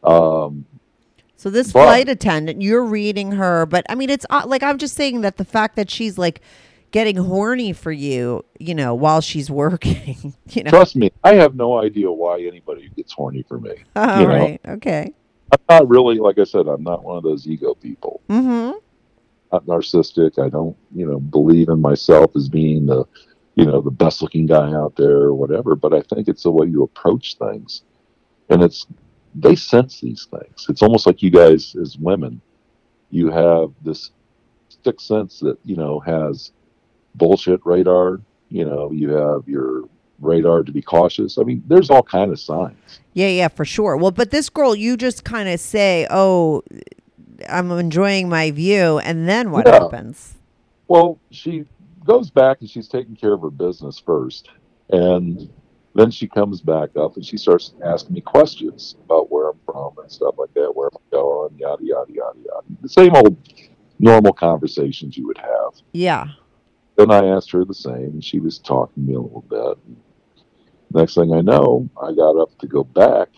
Um, So this But- flight attendant, you're reading her, but I mean, it's uh, like I'm just saying that the fact that she's like getting horny for you, you know, while she's working, you know. trust me, I have no idea why anybody gets horny for me. All you know. right. Okay. I'm not really, like I said, I'm not one of those ego people. Mm-hmm. Not narcissistic. I don't, you know, believe in myself as being the, you know, the best looking guy out there or whatever. But I think it's the way you approach things, and it's they sense these things. It's almost like you guys as women, you have this sixth sense that you know has bullshit radar. You know, you have your radar to be cautious. I mean, there's all kind of signs. Yeah, yeah, for sure. Well, but this girl, you just kind of say, "Oh, I'm enjoying my view," and then what Yeah. happens? Well, she goes back and she's taking care of her business first. And then she comes back up and she starts asking me questions about where I'm from and stuff like that, where I'm going, yada, yada, yada, yada. The same old normal conversations you would have. Yeah. Then I asked her the same, and she was talking to me a little bit. Next thing I know, I got up to go back,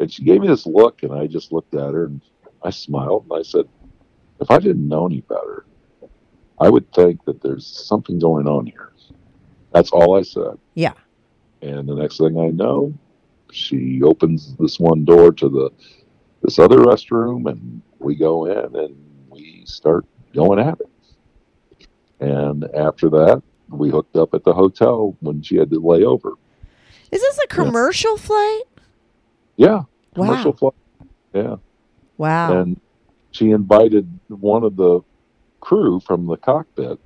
and she gave me this look, and I just looked at her and I smiled and I said, "If I didn't know any better, I would think that there's something going on here." That's all I said. Yeah. And the next thing I know, she opens this one door to the this other restroom, and we go in and we start going at it. And after that, we hooked up at the hotel when she had to lay over. Is this a commercial flight? Yeah, Wow. commercial flight. Yeah, Wow. and she invited one of the crew from the cockpit,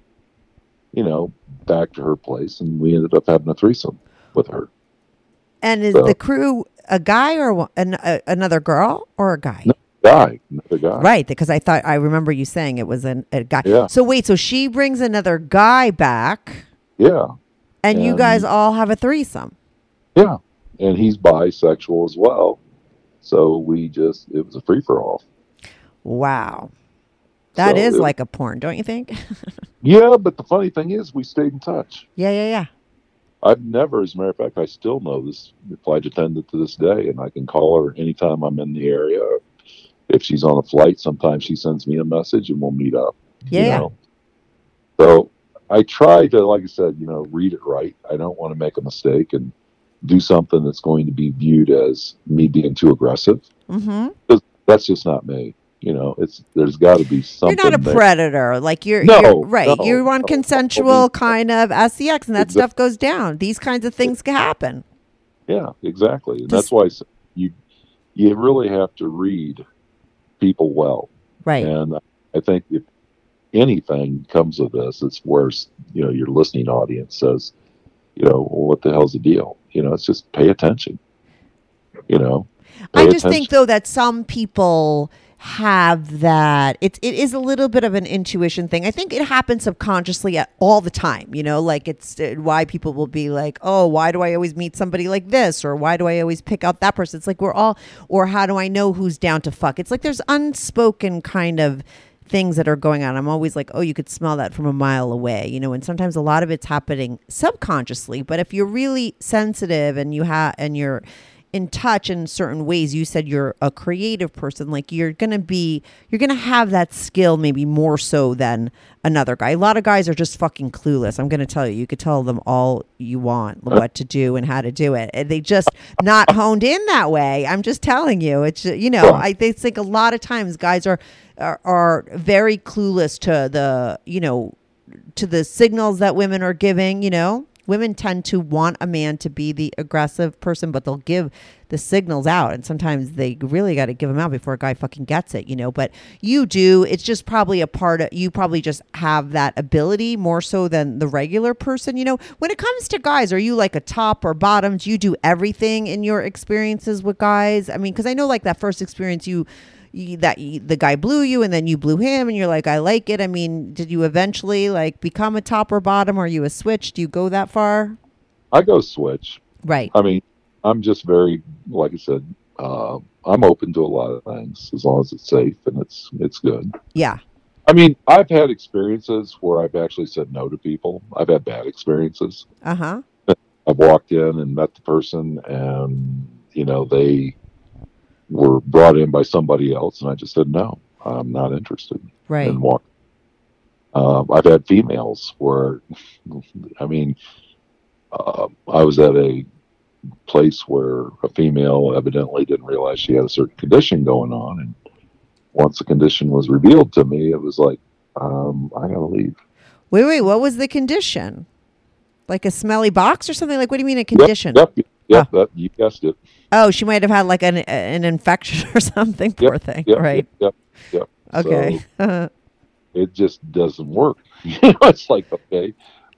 you know, back to her place, and we ended up having a threesome with her. And is So- the crew a guy or an, a, another girl or a guy? No. Guy, another guy. Right, because I thought I remember you saying it was an, a guy. Yeah. So wait, so she brings another guy back, Yeah, and you guys all have a threesome. Yeah, and he's bisexual as well. So we just it was a free for all. Wow, that is So it- like a porn, don't you think? Yeah, but the funny thing is, we stayed in touch. yeah, yeah, yeah. I've never, as a matter of fact, I still know this flight attendant to this day, and I can call her anytime I'm in the area. If she's on a flight, sometimes she sends me a message and we'll meet up. you Yeah. know. So I try to, like I said, you know, read it right. I don't want to make a mistake and do something that's going to be viewed as me being too aggressive. Mm-hmm. That's just not me. You know, it's there's got to be something. You're not a there. predator. Like you're, No, you're right. no, you're on no. consensual kind of SEX, and that Exact- stuff goes down. These kinds of things can happen. Yeah, exactly. And that's why you you really have to read people well. Right. And I think if anything comes of this, it's worse. You know, your listening audience says, you know, well, what the hell's the deal? You know, it's just pay attention. You know, I just think though that some people have that it's it is a little bit of an intuition thing. I think it happens subconsciously at all the time, you know, like it's uh, why people will be like, "Oh, why do I always meet somebody like this?" or "Why do I always pick out that person?" It's like we're all or how do I know who's down to fuck? It's like there's unspoken kind of things that are going on. I'm always like, "Oh, you could smell that from a mile away." You know, and sometimes a lot of it's happening subconsciously, but if you're really sensitive and you have and you're in touch in certain ways you said you're a creative person like you're gonna be you're gonna have that skill maybe more so than another guy. A lot of guys are just fucking clueless. I'm gonna tell you you could tell them all you want what to do and how to do it. And they just not honed in that way. I'm just telling you it's you know i they think a lot of times guys are are, are very clueless to the you know to the signals that women are giving, you know. Women tend to want a man to be the aggressive person, but they'll give the signals out. And sometimes they really got to give them out before a guy fucking gets it, you know. But you do. It's just probably a part of you, probably just have that ability more so than the regular person, you know. When it comes to guys, are you like a top or bottom? Do you do everything in your experiences with guys? I mean, because I know like that first experience you you, that you, the guy blew you and then you blew him and you're like I like it. I mean, did you eventually like become a top or bottom? Or are you a switch? Do you go that far? I go switch. Right. I mean, I'm just very, like I said, uh, I'm open to a lot of things as long as it's safe and it's it's good. Yeah. I mean, I've had experiences where I've actually said no to people. I've had bad experiences. Uh huh. I've walked in and met the person, and you know they were brought in by somebody else, and I just said no, I'm not interested, Right. and walked. Um, I've had females where, I mean, uh, I was at a place where a female evidently didn't realize she had a certain condition going on, and once the condition was revealed to me, it was like, um, I gotta leave. Wait, wait. What was the condition? Like a smelly box or something? Like what do you mean a Yep, condition? Yep, yep, that you guessed it. Oh, she might have had like an an infection or something. Poor Yep, thing. Yep, right. Yep. Yep. Okay. So it just doesn't work. You know, it's like, okay,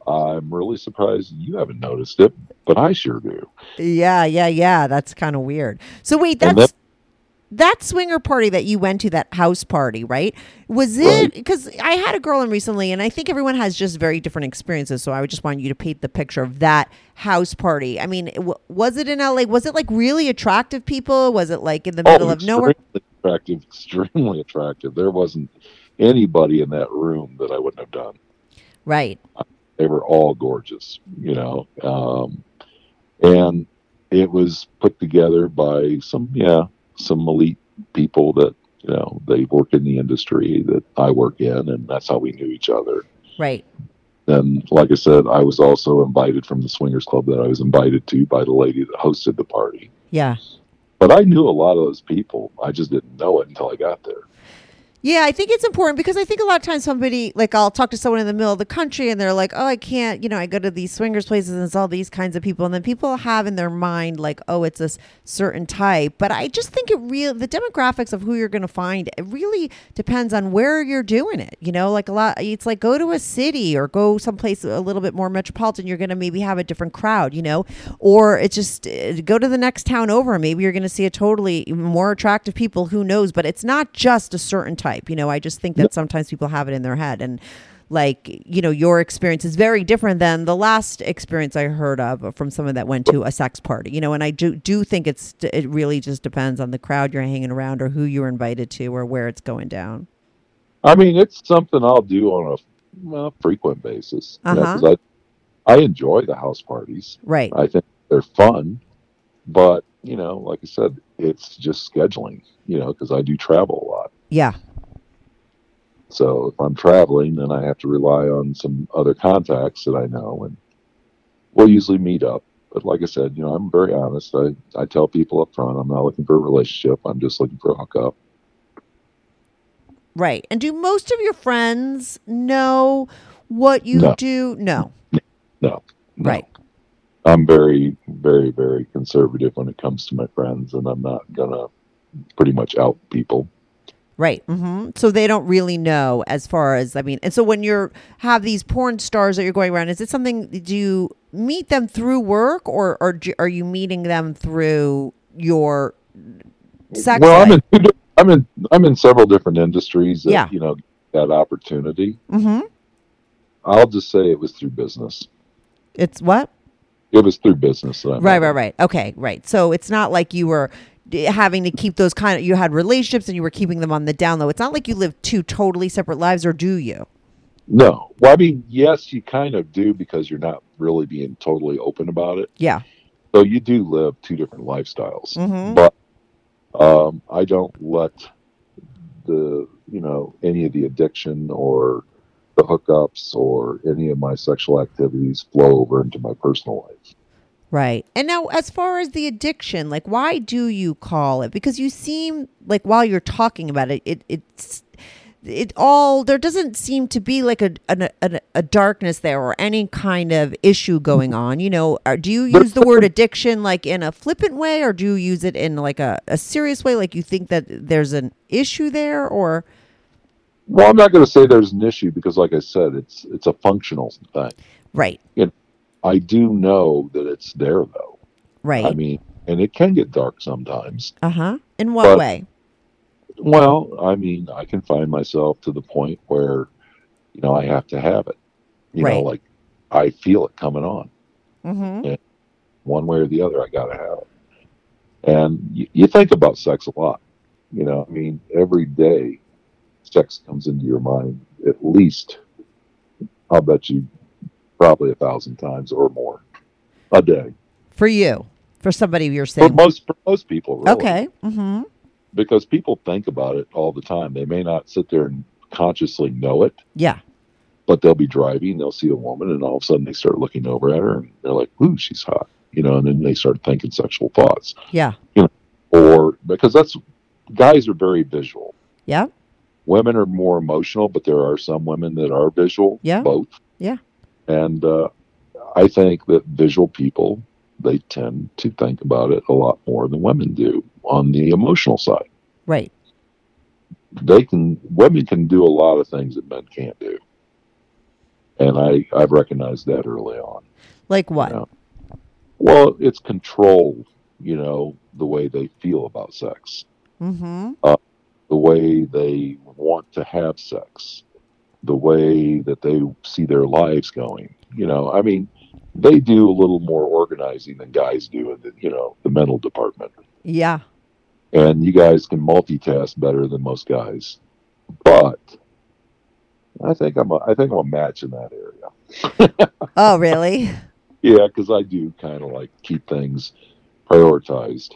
I'm really surprised you haven't noticed it, but I sure do. yeah. Yeah. Yeah. That's kind of weird. So wait. That's that swinger party that you went to, that house party, right? Was it because I had a girl in recently, and I think everyone has just very different experiences. So I would just want you to paint the picture of that house party. I mean, w- was it in LA? Was it like really attractive people? Was it like in the middle of nowhere? extremely attractive, extremely attractive. There wasn't anybody in that room that I wouldn't have done. Right. They were all gorgeous, you know. Um, and it was put together by some, yeah, some elite people that, you know, they work in the industry that I work in, and that's how we knew each other. Right. And like I said, I was also invited from the swingers club that I was invited to by the lady that hosted the party. Yeah. But I knew a lot of those people. I just didn't know it until I got there. Yeah, I think it's important because I think a lot of times somebody like I'll talk to someone in the middle of the country and they're like, "Oh, I can't," you know, I go to these swingers places and it's all these kinds of people, and then people have in their mind like, "Oh, it's a s- certain type." But I just think it real the demographics of who you're going to find it really depends on where you're doing it. You know, like a lot, it's like go to a city or go someplace a little bit more metropolitan. You're going to maybe have a different crowd, you know, or it's just uh, go to the next town over. And maybe you're going to see a totally more attractive people. Who knows? But it's not just a certain type. You know, I just think that sometimes people have it in their head and. Like you know, your experience is very different than the last experience I heard of from someone that went to a sex party. You know, and I do do think it's it really just depends on the crowd you're hanging around or who you're invited to or where it's going down. I mean, it's something I'll do on a well, frequent basis. you know, Uh-huh. I, I enjoy the house parties. Right. I think they're fun, but you know, like I said, it's just scheduling. You know, because I do travel a lot. Yeah. So if I'm traveling, then I have to rely on some other contacts that I know, and we'll usually meet up. But like I said, you know, I'm very honest. I, I tell people up front, I'm not looking for a relationship. I'm just looking for a hookup. Right. And do most of your friends know what you No. do? No. No, no. Right. I'm very, very, very conservative when it comes to my friends, and I'm not gonna pretty much out people. Right. hmm So they don't really know as far as I mean. And so when you're have these porn stars that you're going around, is it something? Do you meet them through work, or or do, are you meeting them through your sex well, I'm in, I'm in, I'm in several different industries that Yeah. you know that opportunity. Mm-hmm. I'll just say it was through business. It's what? It was through business. That I Right, met right, right. Okay, right. So it's not like you were d- having to keep those kind of you had relationships and you were keeping them on the down low. It's not like you live two totally separate lives, or do you? No, well, I mean, yes, you kind of do because you're not really being totally open about it. Yeah. So you do live two different lifestyles, Mhm. but um, I don't let the you know any of the addiction or the hookups or any of my sexual activities flow over into my personal life. Right. And now, as far as the addiction, like, why do you call it? Because you seem like while you're talking about it, it it's it all there doesn't seem to be like a a, a, a darkness there or any kind of issue going on. You know, Are- do you use the word addiction like in a flippant way, or do you use it in like a, a serious way? Like you think that there's an issue there, or Well, I'm not going to say there's an issue because, like I said, it's it's a functional thing. right, I do know that it's there though. right, I mean, and it can get dark sometimes. uh huh. In what but- way? Well, I mean, I can find myself to the point where, you know, I have to have it. You know, like I feel it coming on Mm-hmm. one way or the other. I got to have it. And you, you think about sex a lot. You know, I mean, every day sex comes into your mind at least, I'll bet you, probably a thousand times or more a day. For you, for somebody you're For saying. most, for most people, really. Okay. Mm-hmm. Because people think about it all the time. They may not sit there and consciously know it, Yeah. but they'll be driving, they'll see a woman, and all of a sudden they start looking over at her, and they're like, "Ooh, she's hot," you know, and then they start thinking sexual thoughts, Yeah. You know, or because that's guys are very visual. Yeah. Women are more emotional, but there are some women that are visual. Yeah. both. Yeah. And uh, I think that visual people they tend to think about it a lot more than women do on the emotional side. Right. they can women can do a lot of things that men can't do and i i've recognized that early on Like what? Yeah. well it's control you know the way they feel about sex Mm-hmm. the way they want to have sex, the way that they see their lives going. You know, I mean, they do a little more organizing than guys do in the, you know, the mental department. Yeah. And you guys can multitask better than most guys. But I think I'm a, I think I'm a match in that area. Oh, really? Yeah, because I do kind of like keep things prioritized,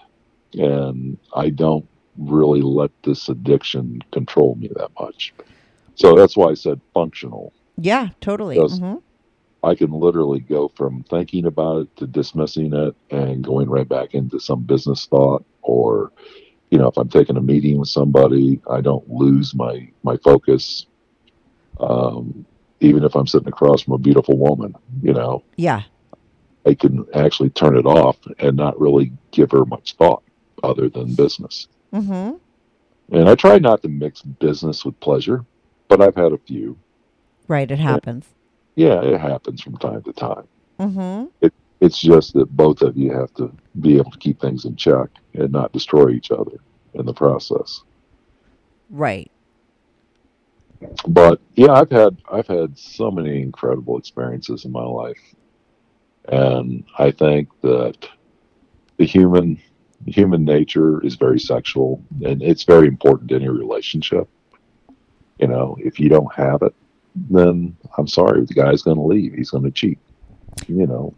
and I don't really let this addiction control me that much. So that's why I said functional. Yeah, totally. Yes. hmm I can literally go from thinking about it to dismissing it and going right back into some business thought or you know if i'm taking a meeting with somebody i don't lose my my focus um, even if i'm sitting across from a beautiful woman you know Yeah. i can actually turn it off and not really give her much thought other than business Mm-hmm. and i try not to mix business with pleasure but i've had a few Right. It happens. yeah it happens from time to time Mm-hmm. It's just that both of you have to be able to keep things in check and not destroy each other in the process. Right. But yeah, I've had I've had so many incredible experiences in my life, and I think that the human human nature is very sexual, and it's very important in any relationship. You know, if you don't have it, then I'm sorry, the guy's going to leave. He's going to cheat. You know,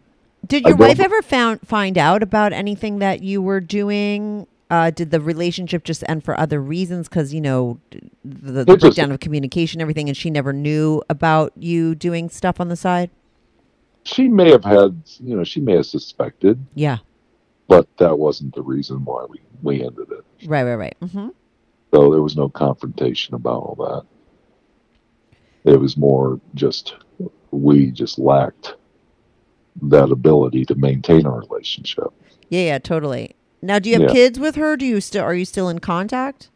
Did your wife ever found find out about anything that you were doing? Uh, did the relationship just end for other reasons? Because you know the, the breakdown of communication, everything, and she never knew about you doing stuff on the side. she may have had, you know, she may have suspected, Yeah. but that wasn't the reason why we, we ended it. Right. Right. Right. Mm-hmm. So there was no confrontation about all that. It was more just we just lacked that ability to maintain a relationship. Yeah. Yeah. Totally. Now, do you have Yeah. kids with her? Do you still are you still in contact?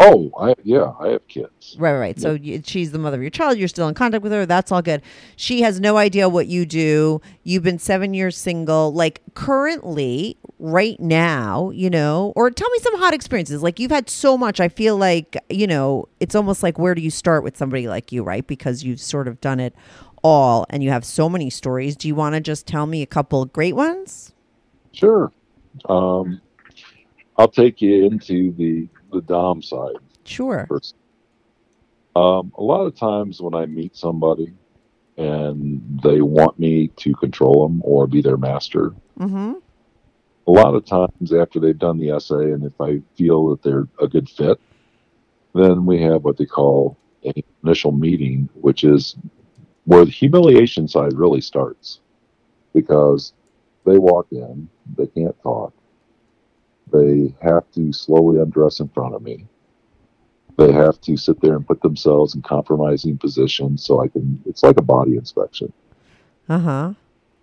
Oh, I yeah, I have kids. Right, right, right. So you, she's the mother of your child. You're still in contact with her. That's all good. She has no idea what you do. You've been seven years single. Like currently, right now, you know, or tell me some hot experiences. Like you've had so much. I feel like, you know, it's almost like where do you start with somebody like you, right? Because you've sort of done it all and you have so many stories. Do you want to just tell me a couple great ones? Sure. Um, I'll take you into the the dom side Sure. first. Um, a lot of times when I meet somebody and they want me to control them or be their master, Mm-hmm. A lot of times after they've done the essay and if I feel that they're a good fit, then we have what they call an initial meeting, which is where the humiliation side really starts because they walk in, they can't talk, they have to slowly undress in front of me. They have to sit there and put themselves in compromising positions so I can, it's like a body inspection Uh huh.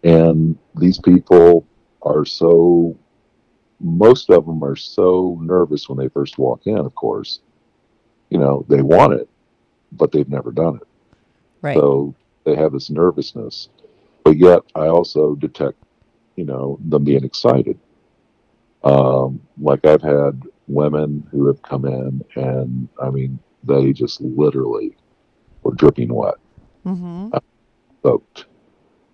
and these people are so most of them are so nervous when they first walk in of course you know they want it but they've never done it Right. so they have this nervousness but yet i also detect you know them being excited um, like i've had women who have come in and i mean they just literally were dripping wet mm-hmm. soaked.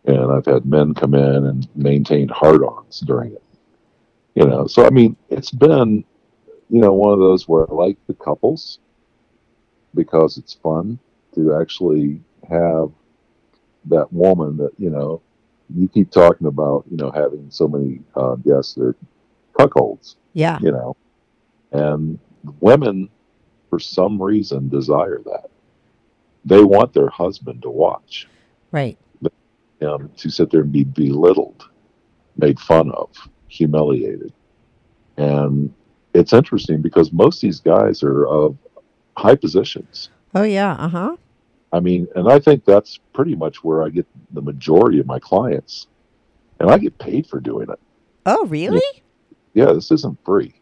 And I've had men come in and maintain hard ons during it. You know, so I mean, it's been, you know, one of those where I like the couples because it's fun to actually have that woman that, you know, you keep talking about, you know, having so many uh, guests that are cuckolds, Yeah. you know, and women, for some reason, desire that. They want their husband to watch Right. Him to sit there and be belittled, made fun of, humiliated. And it's interesting because most of these guys are of high positions. Oh yeah. Uh huh. I mean, and I think that's pretty much where I get the majority of my clients. And I get paid for doing it. Oh really? Yeah, this isn't free.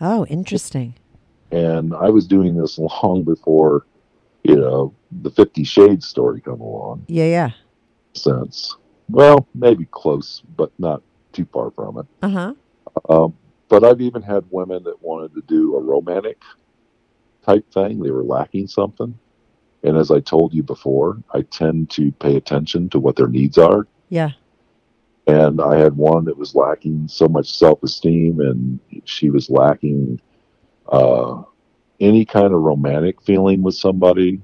Oh, interesting. And I was doing this long before, you know, the Fifty Shades story come along. Yeah. Yeah. Sense. Well, maybe close, but not too far from it. Uh huh. Um, but I've even had women that wanted to do a romantic type thing. They were lacking something. And as I told you before, I tend to pay attention to what their needs are. Yeah. And I had one that was lacking so much self esteem and she was lacking uh, any kind of romantic feeling with somebody.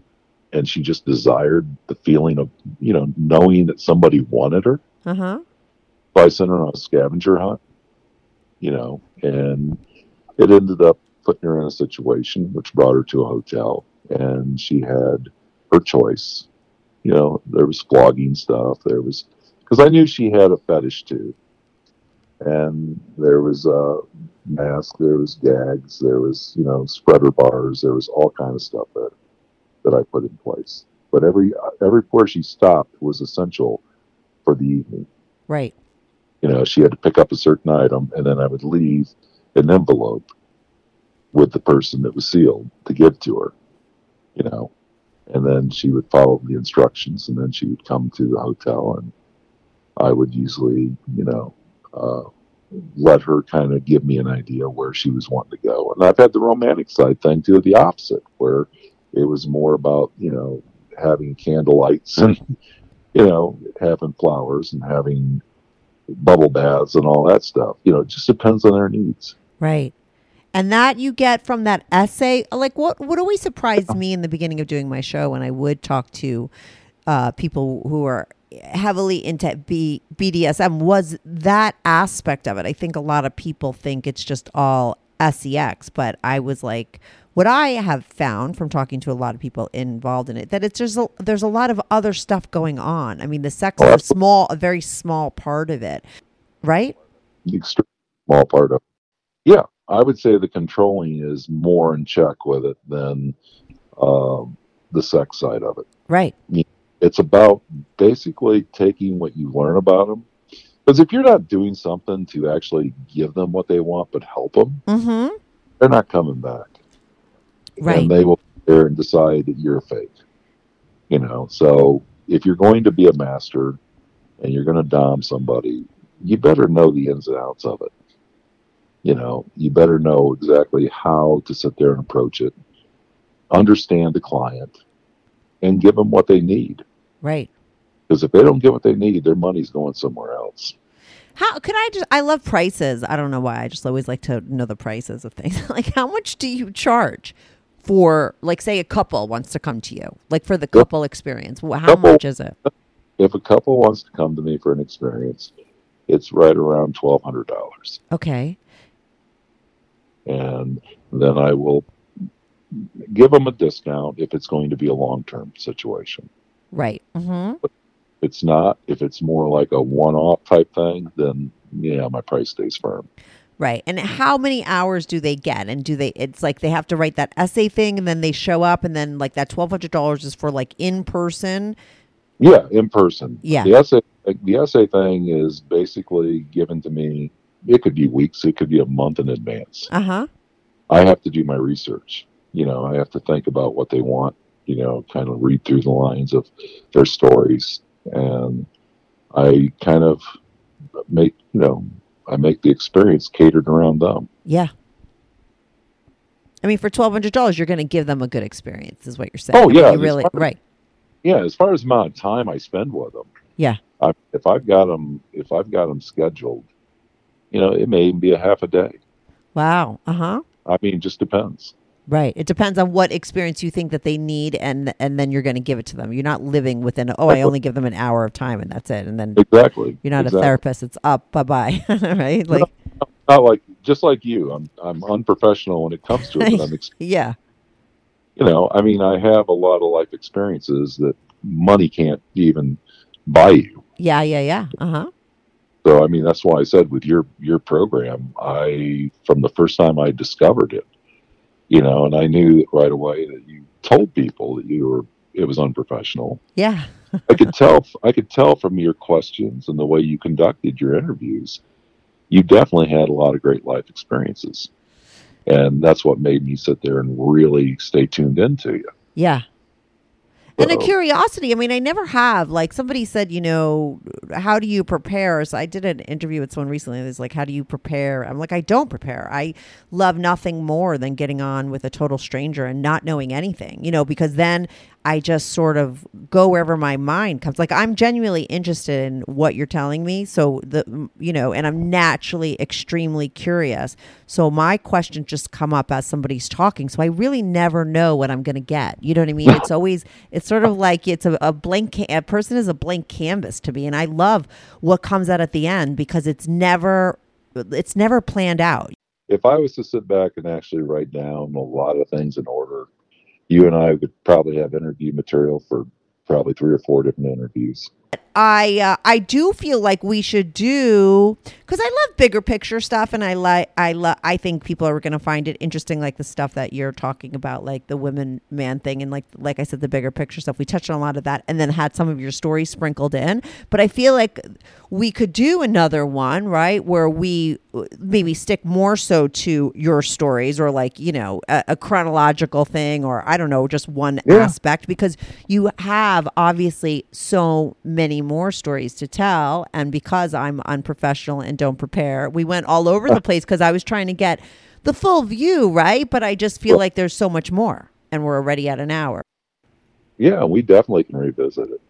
And she just desired the feeling of, you know, knowing that somebody wanted her. Uh huh. So I sent her on a scavenger hunt, you know, and it ended up putting her in a situation which brought her to a hotel. And she had her choice. You know, there was flogging stuff. There was, because I knew she had a fetish too. And there was a mask, there was gags, there was, you know, spreader bars, there was all kind of stuff that, that I put in place. But every, every where she stopped was essential for the evening Right. you know, she had to pick up a certain item, and then I would leave an envelope with the person that was sealed to give to her, you know, and then she would follow the instructions, and then she would come to the hotel, and I would usually, you know, uh, let her kind of give me an idea where she was wanting to go. And I've had the romantic side thing too, the opposite, where it was more about, you know, having candlelights and, you know, having flowers and having bubble baths and all that stuff. You know, it just depends on their needs. Right. And that you get from that essay, like what what always surprised me in the beginning of doing my show when I would talk to uh, people who are heavily into B, BDSM was that aspect of it. I think a lot of people think it's just all sex, but I was like, what I have found from talking to a lot of people involved in it, that it's just a, there's a lot of other stuff going on. I mean, the sex is a small, a very small part of it, right? The extreme small part of It. Yeah, I would say the controlling is more in check with it than um, the sex side of it. Right. It's about basically taking what you learn about them. Because if you're not doing something to actually give them what they want but help them, Mm-hmm. they're not coming back. Right. and they will sit there and decide that you're fake. You know, so if you're going to be a master and you're going to dom somebody, you better know the ins and outs of it. You know, you better know exactly how to sit there and approach it, understand the client, and give them what they need. Right. Because if they don't get what they need, their money's going somewhere else. How can I just? I love prices. I don't know why. I just always like to know the prices of things. like, how much do you charge for, like, say, a couple wants to come to you, like for the couple experience? How Couple- much is it? If a couple wants to come to me for an experience, it's right around twelve hundred dollars. Okay. and then I will give them a discount if it's going to be a long term situation. Right. Mm-hmm. If it's not, if it's more like a one off type thing, then yeah, my price stays firm. Right. And how many hours do they get? And do they? It's like they have to write that essay thing, and then they show up, and then like that twelve hundred dollars is for like in person. Yeah, in person. Yeah. The essay the essay thing is basically given to me. It could be weeks, it could be a month in advance. Uh huh. I have to do my research. You know, I have to think about what they want, you know, kind of read through the lines of their stories. And I kind of make, you know, I make the experience catered around them. Yeah. I mean, for twelve hundred dollars, you're going to give them a good experience, is what you're saying. Oh, yeah, you really fine. right. Yeah, as far as amount of time I spend with them, Yeah. I, if I've got them, if I've got them scheduled, you know, it may even be a half a day. Wow. Uh huh. I mean, just depends. Right. It depends on what experience you think that they need, and and then you're going to give it to them. You're not living within. Oh, I only give them an hour of time, and that's it. And then Exactly. you're not exactly. a therapist. It's up. Bye bye. right. Like Not like just like you. I'm I'm unprofessional when it comes to it. But I'm ex- yeah. you know, I mean, I have a lot of life experiences that money can't even buy you. Yeah. Yeah. Yeah. Uh huh. So, I mean, that's why I said with your your program, I from the first time I discovered it, you know, and I knew right away that you told people that you were it was unprofessional. Yeah. I could tell I could tell from your questions and the way you conducted your interviews, you definitely had a lot of great life experiences. And that's what made me sit there and really stay tuned into you. Yeah. And a curiosity. I mean, I never have. Like somebody said, you know, how do you prepare? So I did an interview with someone recently. It was like, how do you prepare? I'm like, I don't prepare. I love nothing more than getting on with a total stranger and not knowing anything, you know, because then I just sort of go wherever my mind comes. Like I'm genuinely interested in what you're telling me. So the you know, and I'm naturally extremely curious. So my questions just come up as somebody's talking. So I really never know what I'm going to get. You know what I mean? It's always it's sort of like it's a, a blank. Ca- a person is a blank canvas to me, and I love what comes out at the end because it's never it's never planned out. if I was to sit back and actually write down a lot of things in order, you and I would probably have interview material for probably three or four different interviews. I uh, I do feel like we should do because I love bigger picture stuff, and I like I love I think people are going to find it interesting, like the stuff that you're talking about, like the women man thing, and like like I said, the bigger picture stuff. We touched on a lot of that, and then had some of your stories sprinkled in. But I feel like we could do another one, right, where we uh, maybe stick more so to your stories, or like you know a, a chronological thing, or I don't know, just one Yeah. aspect because you have obviously so many more stories to tell. And because i'm unprofessional and don't prepare we went all over the place because i was trying to get the full view right? But i just feel like there's so much more and we're already at an hour. Yeah, we definitely can revisit it.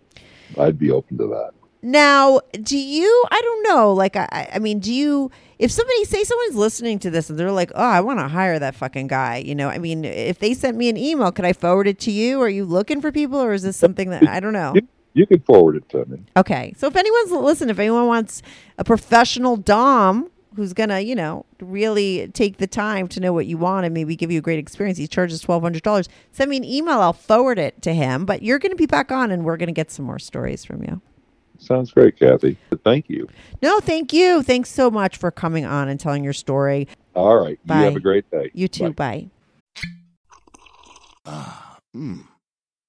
I'd be open to that. now do you i don't know like i I- i mean do you if somebody say someone's listening to this and they're like oh i want to hire that fucking guy you know? I mean if they sent me an email could i forward it to you? Are you looking for people or is this something that i don't know? You, you can forward it to me. Okay. So if anyone's listen, if anyone wants a professional dom who's gonna, you know, really take the time to know what you want and maybe give you a great experience, he charges twelve hundred dollars. Send me an email. I'll forward it to him. But you're gonna be back on, and we're gonna get some more stories from you. Sounds great, Kathy. Thank you. No, thank you. Thanks so much for coming on and telling your story. All right. Bye. You have a great day. You too. Bye. Bye. Ah, mmm.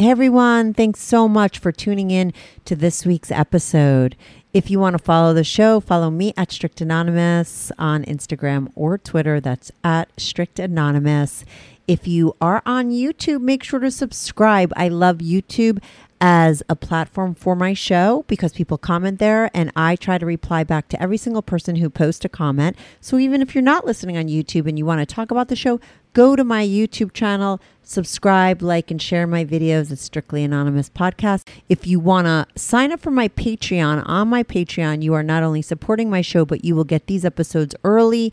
Hey everyone, thanks so much for tuning in to this week's episode. If you want to follow the show, follow me at Strict Anonymous on Instagram or Twitter. That's at Strict Anonymous. If you are on YouTube, make sure to subscribe. I love YouTube as a platform for my show because people comment there and I try to reply back to every single person who posts a comment. So even if you're not listening on YouTube and you want to talk about the show, go to my YouTube channel, subscribe, like, and share my videos. It's Strictly Anonymous Podcast. If you want to sign up for my Patreon, on my Patreon, you are not only supporting my show, but you will get these episodes early,